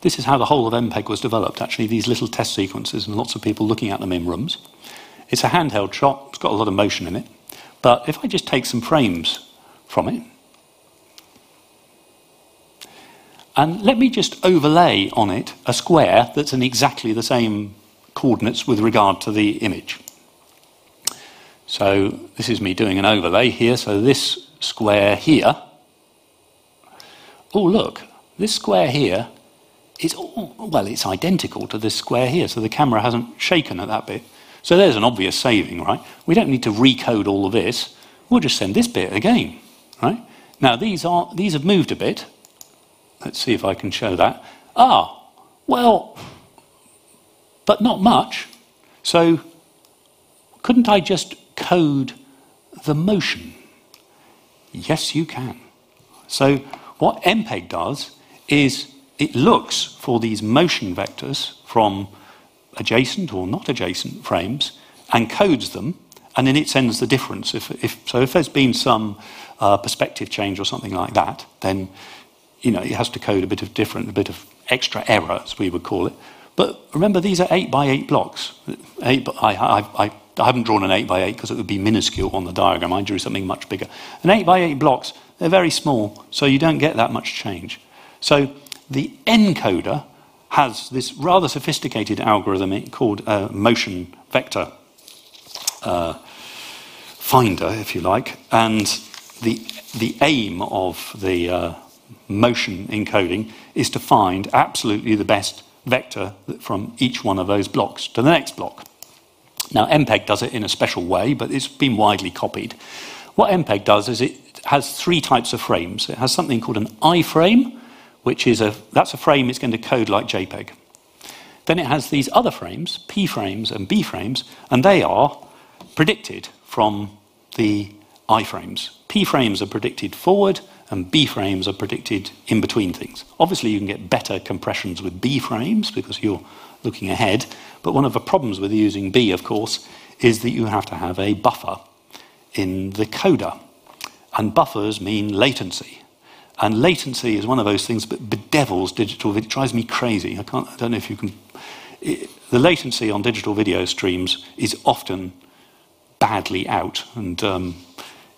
A: This is how the whole of MPEG was developed, actually, these little test sequences, and lots of people looking at them in rooms. It's a handheld shot, it's got a lot of motion in it. But if I just take some frames from it, And let me just overlay on it a square that's in exactly the same coordinates with regard to the image. So this is me doing an overlay here. So this square here, oh look, this square here is, all, well, it's identical to this square here. So the camera hasn't shaken at that bit. So there's an obvious saving, right? We don't need to recode all of this. We'll just send this bit again, right? Now these, are, these have moved a bit, Let's see if I can show that. Ah, well, but not much. So couldn't I just code the motion? Yes, you can. So what MPEG does is it looks for these motion vectors from adjacent or not adjacent frames and codes them, and then it sends the difference. If, if, so if there's been some uh, perspective change or something like that, then you know, it has to code a bit of different, a bit of extra error, as we would call it. But remember, these are 8 by 8 blocks. Eight, I, I, I, I haven't drawn an 8 by 8 because it would be minuscule on the diagram. I drew something much bigger. And 8 by 8 blocks, they're very small, so you don't get that much change. So the encoder has this rather sophisticated algorithm called a motion vector uh, finder, if you like. And the, the aim of the, uh, motion encoding is to find absolutely the best vector from each one of those blocks to the next block. Now, MPEG does it in a special way, but it's been widely copied. What MPEG does is it has three types of frames. It has something called an I frame, which is a that's a frame it's going to code like JPEG. Then it has these other frames, P frames and B frames, and they are predicted from the I frames. P frames are predicted forward, and B frames are predicted in between things. Obviously, you can get better compressions with B frames because you're looking ahead, but one of the problems with using B, of course, is that you have to have a buffer in the coder. And buffers mean latency. And latency is one of those things that bedevils digital video. It drives me crazy. I, can't, I don't know if you can. It, the latency on digital video streams is often badly out, and um,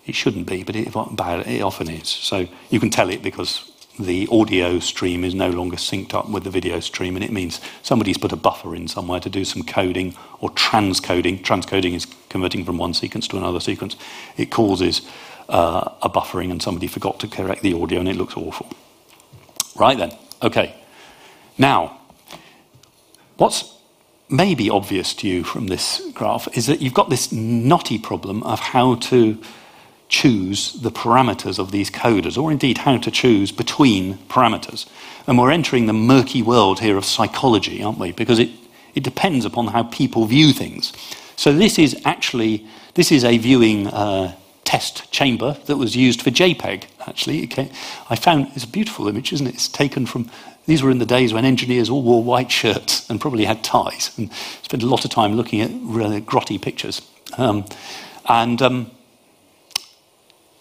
A: it shouldn't be, but it, it often is. So you can tell it because the audio stream is no longer synced up with the video stream, and it means somebody's put a buffer in somewhere to do some coding or transcoding. Transcoding is converting from one sequence to another sequence. It causes uh, a buffering, and somebody forgot to correct the audio, and it looks awful. Right then, okay. Now, what's maybe obvious to you from this graph is that you've got this knotty problem of how to choose the parameters of these coders, or indeed how to choose between parameters. And we're entering the murky world here of psychology, aren't we? Because it, it depends upon how people view things. So this is actually this is a viewing uh, test chamber that was used for JPEG. Actually, I found it's a beautiful image, isn't it? It's taken from. These were in the days when engineers all wore white shirts and probably had ties, and spent a lot of time looking at really grotty pictures. Um, and um,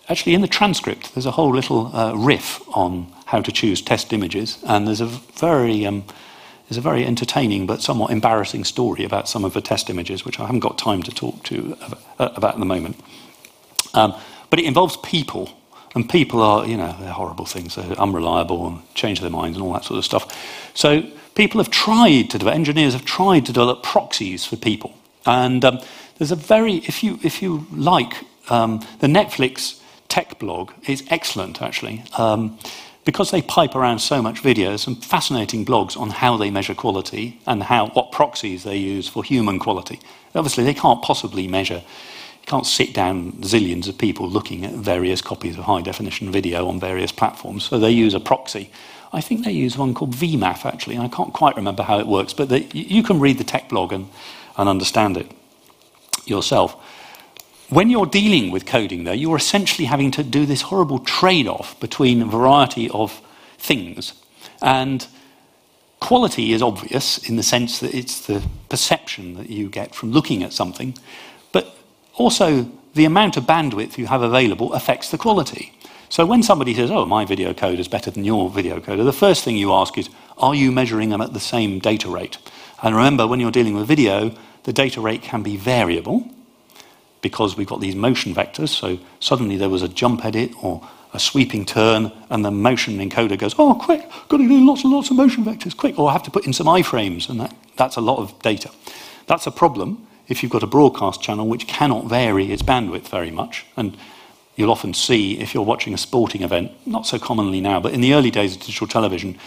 A: actually, in the transcript, there's a whole little uh, riff on how to choose test images, and there's a very um, there's a very entertaining but somewhat embarrassing story about some of the test images, which I haven't got time to talk to uh, about at the moment. Um, but it involves people, and people are, you know, they're horrible things. They're unreliable and change their minds and all that sort of stuff. So people have tried to develop, engineers have tried to develop proxies for people. And um, there's a very, if you, if you like, um, the Netflix tech blog is excellent, actually, um, because they pipe around so much videos and fascinating blogs on how they measure quality and how, what proxies they use for human quality. Obviously, they can't possibly measure, can't sit down zillions of people looking at various copies of high definition video on various platforms, so they use a proxy. I think they use one called VMAF, actually. I can't quite remember how it works, but you can read the tech blog and, and understand it yourself. When you're dealing with coding, though, you're essentially having to do this horrible trade off between a variety of things. And quality is obvious in the sense that it's the perception that you get from looking at something, also the amount of bandwidth you have available affects the quality. So when somebody says, oh, my video code is better than your video coder, the first thing you ask is, are you measuring them at the same data rate? And remember, when you're dealing with video, the data rate can be variable because we've got these motion vectors. So suddenly there was a jump edit or a sweeping turn, and the motion encoder goes, oh, quick, got to do lots and lots of motion vectors, quick, or I have to put in some I frames, and that, that's a lot of data. That's a problem if you've got a broadcast channel which cannot vary its bandwidth very much. And you'll often see if you're watching a sporting event, not so commonly now, but in the early days of digital television,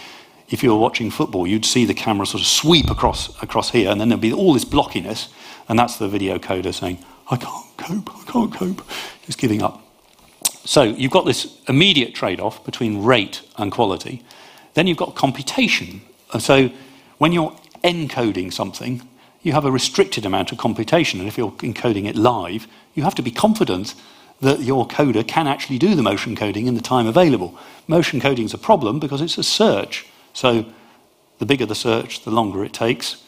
A: if you were watching football, you'd see the camera sort of sweep across, across here, and then there'd be all this blockiness, and that's the video coder saying, I can't cope, I can't cope, just giving up. So you've got this immediate trade off between rate and quality. Then you've got computation. So when you're encoding something, you have a restricted amount of computation. And if you're encoding it live, you have to be confident that your coder can actually do the motion coding in the time available. Motion coding is a problem because it's a search. So the bigger the search, the longer it takes.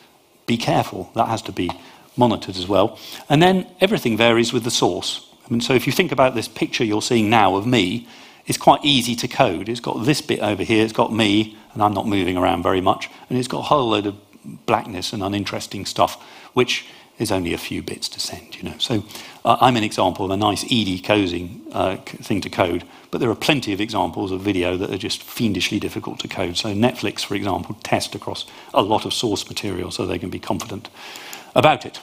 A: Be careful. That has to be monitored as well. And then everything varies with the source. I mean, so if you think about this picture you're seeing now of me, it's quite easy to code. It's got this bit over here, it's got me, and I'm not moving around very much, and it's got a whole load of blackness and uninteresting stuff, which is only a few bits to send, you know. So uh, I'm an example of a nice ED coding uh, thing to code, but there are plenty of examples of video that are just fiendishly difficult to code. So Netflix, for example, test across a lot of source material so they can be confident about it.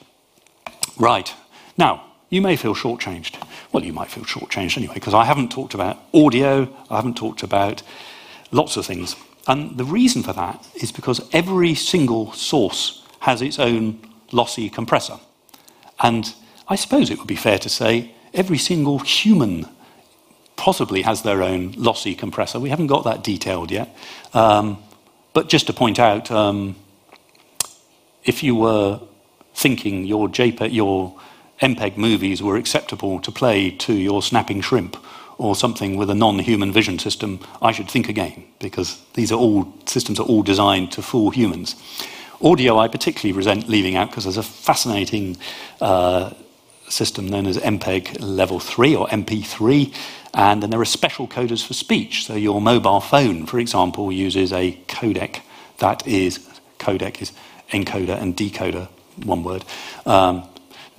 A: Right. Now, you may feel shortchanged. Well, you might feel shortchanged anyway, because I haven't talked about audio, I haven't talked about lots of things. And the reason for that is because every single source has its own lossy compressor. And I suppose it would be fair to say every single human possibly has their own lossy compressor. We haven't got that detailed yet. Um, but just to point out, um, if you were thinking your JPEG, your MPEG movies were acceptable to play to your snapping shrimp or something with a non-human vision system, I should think again because these are all systems are all designed to fool humans. Audio, I particularly resent leaving out because there's a fascinating uh, system known as MPEG Level 3 or MP3, and then there are special coders for speech. So your mobile phone, for example, uses a codec that is codec is encoder and decoder, one word. Um,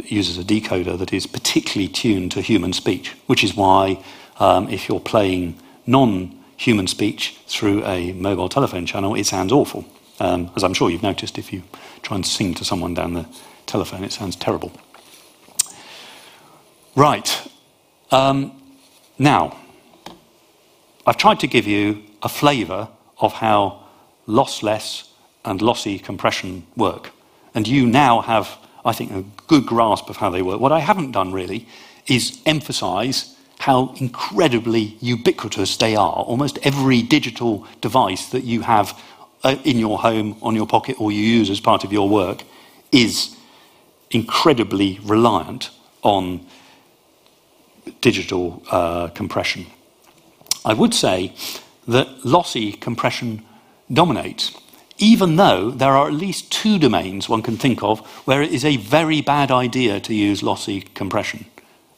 A: uses a decoder that is particularly tuned to human speech, which is why um, if you're playing non-human speech through a mobile telephone channel, it sounds awful. Um, as I'm sure you've noticed, if you try and sing to someone down the telephone, it sounds terrible. Right. Um, now, I've tried to give you a flavour of how lossless and lossy compression work. And you now have, I think, a good grasp of how they work. What I haven't done really is emphasize how incredibly ubiquitous they are. Almost every digital device that you have uh, in your home, on your pocket, or you use as part of your work is incredibly reliant on digital uh, compression. I would say that lossy compression dominates, even though there are at least two domains one can think of where it is a very bad idea to use lossy compression.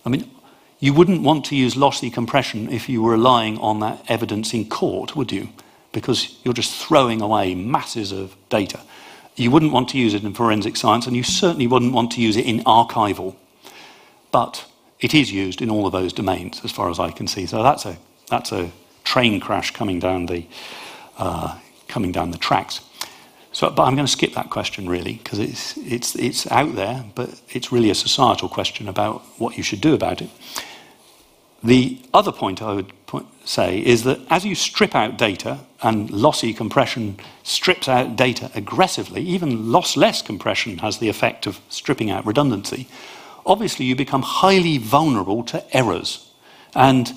A: I mean, you wouldn't want to use lossy compression if you were relying on that evidence in court, would you? Because you're just throwing away masses of data. You wouldn't want to use it in forensic science, and you certainly wouldn't want to use it in archival. But it is used in all of those domains, as far as I can see. So that's a, that's a train crash coming down the, uh, coming down the tracks. So, but I'm going to skip that question really because it's, it's, it's out there, but it's really a societal question about what you should do about it. The other point I would point, say is that as you strip out data, and lossy compression strips out data aggressively, even lossless compression has the effect of stripping out redundancy, obviously you become highly vulnerable to errors. And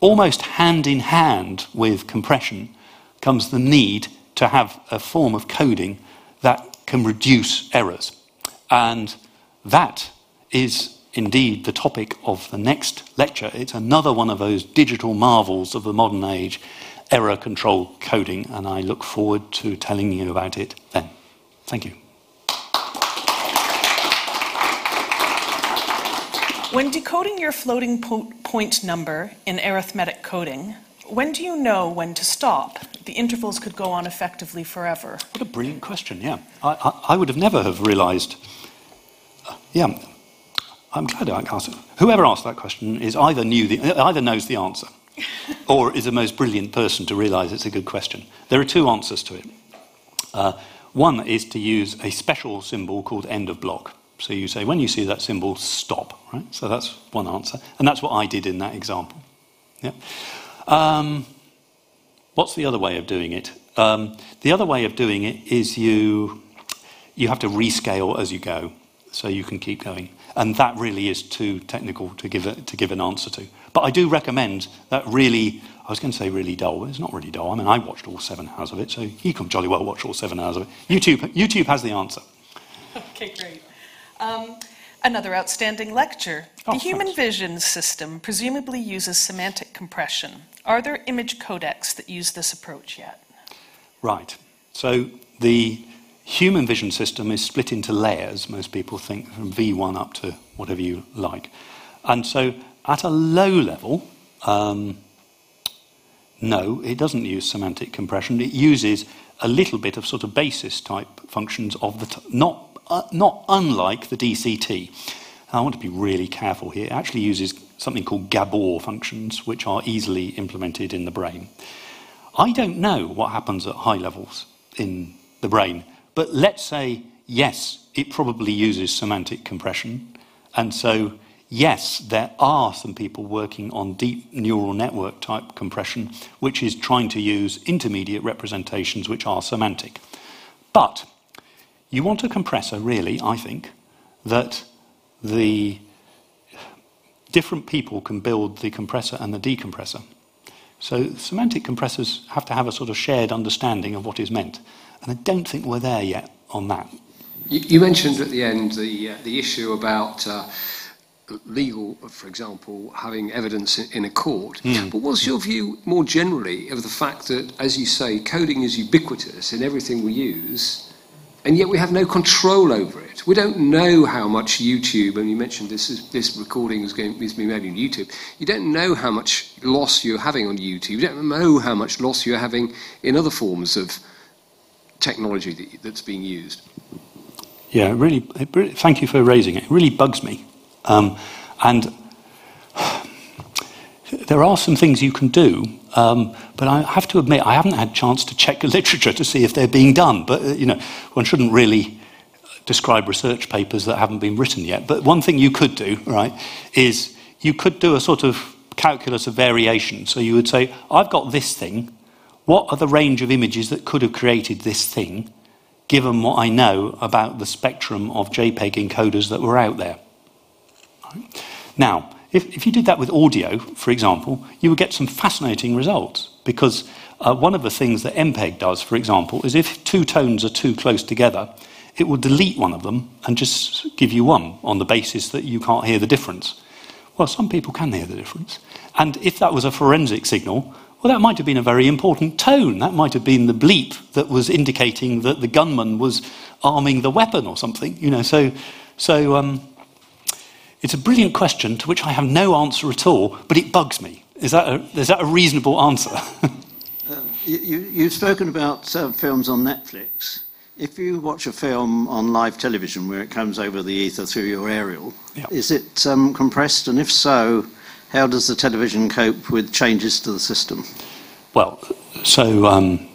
A: almost hand in hand with compression comes the need to have a form of coding that can reduce errors. And that is indeed the topic of the next lecture. It's another one of those digital marvels of the modern age, error control coding, and I look forward to telling you about it then. Thank you.
B: When decoding your floating po- point number in arithmetic coding, when do you know when to stop? The intervals could go on effectively forever.
A: What a brilliant question, yeah. I, I, I would have never have realised. Uh, yeah, I'm glad I asked it. Whoever asked that question is either, knew the, either knows the answer or is the most brilliant person to realise it's a good question. There are two answers to it. Uh, one is to use a special symbol called end of block. So you say, when you see that symbol, stop. Right? So that's one answer. And that's what I did in that example. Yeah. Um, what's the other way of doing it? Um, the other way of doing it is you, you have to rescale as you go, so you can keep going. And that really is too technical to give, a, to give an answer to. But I do recommend that really, I was going to say really dull, but it's not really dull. I mean, I watched all seven hours of it, so you can jolly well watch all seven hours of it. YouTube, YouTube has the answer.
B: Okay, great. Um, Another outstanding lecture. Oh, the Human thanks. Vision system presumably uses semantic compression. Are there image codecs that use this approach yet?
A: Right. So the human vision system is split into layers, most people think, from V1 up to whatever you like. And so at a low level, um, no, it doesn't use semantic compression. It uses a little bit of sort of basis type functions of the, t- not uh, not unlike the DCT. I want to be really careful here. It actually uses something called Gabor functions, which are easily implemented in the brain. I don't know what happens at high levels in the brain, but let's say, yes, it probably uses semantic compression. And so, yes, there are some people working on deep neural network type compression, which is trying to use intermediate representations which are semantic. But you want a compressor, really, I think, that the different people can build the compressor and the decompressor. So semantic compressors have to have a sort of shared understanding of what is meant. And I don't think we're there yet on that.
C: You, you mentioned at the end the, uh, the issue about uh, legal, for example, having evidence in, in a court. Mm. But what's your view more generally of the fact that, as you say, coding is ubiquitous in everything we use? and yet we have no control over it. We don't know how much YouTube, and you mentioned this is, this recording is, going, is being made on YouTube. You don't know how much loss you're having on YouTube. You don't know how much loss you're having in other forms of technology that, that's being used.
A: Yeah, really, really, thank you for raising it. It really bugs me. Um, and there are some things you can do, um, but I have to admit I haven't had a chance to check the literature to see if they're being done. But uh, you know, one shouldn't really describe research papers that haven't been written yet. But one thing you could do, right, is you could do a sort of calculus of variation. So you would say, I've got this thing. What are the range of images that could have created this thing, given what I know about the spectrum of JPEG encoders that were out there? Right. Now, if, if you did that with audio, for example, you would get some fascinating results because uh, one of the things that MPEG does, for example, is if two tones are too close together, it will delete one of them and just give you one on the basis that you can't hear the difference. Well, some people can hear the difference. And if that was a forensic signal, well, that might have been a very important tone. That might have been the bleep that was indicating that the gunman was arming the weapon or something. You know, so, so um, it's a brilliant question to which I have no answer at all, but it bugs me. Is that a, is that a reasonable answer?
D: um, you, have spoken about uh, films on Netflix. If you watch a film on live television where it comes over the ether through your aerial, yeah. is it um, compressed? And if so, how does the television cope with changes to the system?
A: Well, so um,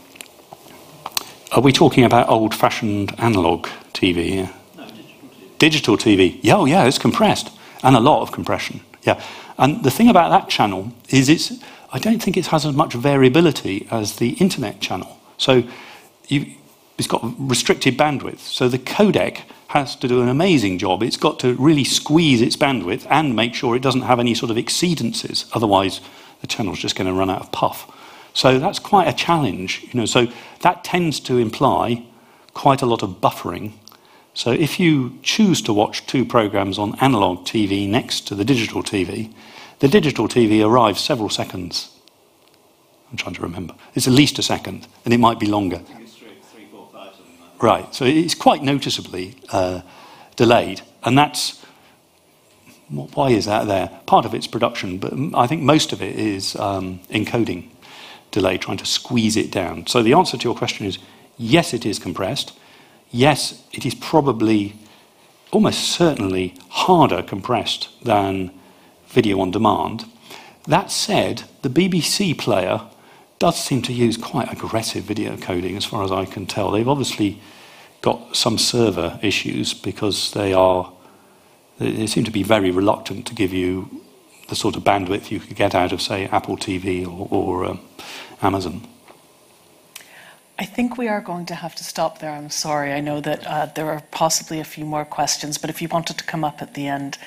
A: are we talking about old fashioned analog TV?
D: Yeah?
A: Digital TV. Yeah, oh, yeah, it's compressed. And a lot of compression. Yeah. And the thing about that channel is it's, I don't think it has as much variability as the internet channel. So you, it's got restricted bandwidth. So the codec has to do an amazing job. It's got to really squeeze its bandwidth and make sure it doesn't have any sort of exceedances. Otherwise, the channel's just going to run out of puff. So that's quite a challenge. You know, so that tends to imply quite a lot of buffering so if you choose to watch two programs on analog TV next to the digital TV, the digital TV arrives several seconds. I'm trying to remember. It's at least a second, and it might be longer.
D: Three, three, four, five, like
A: right. So it's quite noticeably uh, delayed, and that's why is that there? Part of it's production, but I think most of it is um, encoding delay, trying to squeeze it down. So the answer to your question is yes, it is compressed yes, it is probably almost certainly harder compressed than video on demand. That said, the BBC player does seem to use quite aggressive video coding, as far as I can tell. They've obviously got some server issues because they are they seem to be very reluctant to give you the sort of bandwidth you could get out of, say, Apple TV or, or um, Amazon.
B: I think we are going to have to stop there. I'm sorry. I know that uh, there are possibly a few more questions, but if you wanted to come up at the end,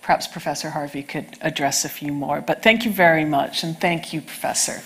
B: perhaps Professor Harvey could address a few more. But thank you very much, and thank you, Professor.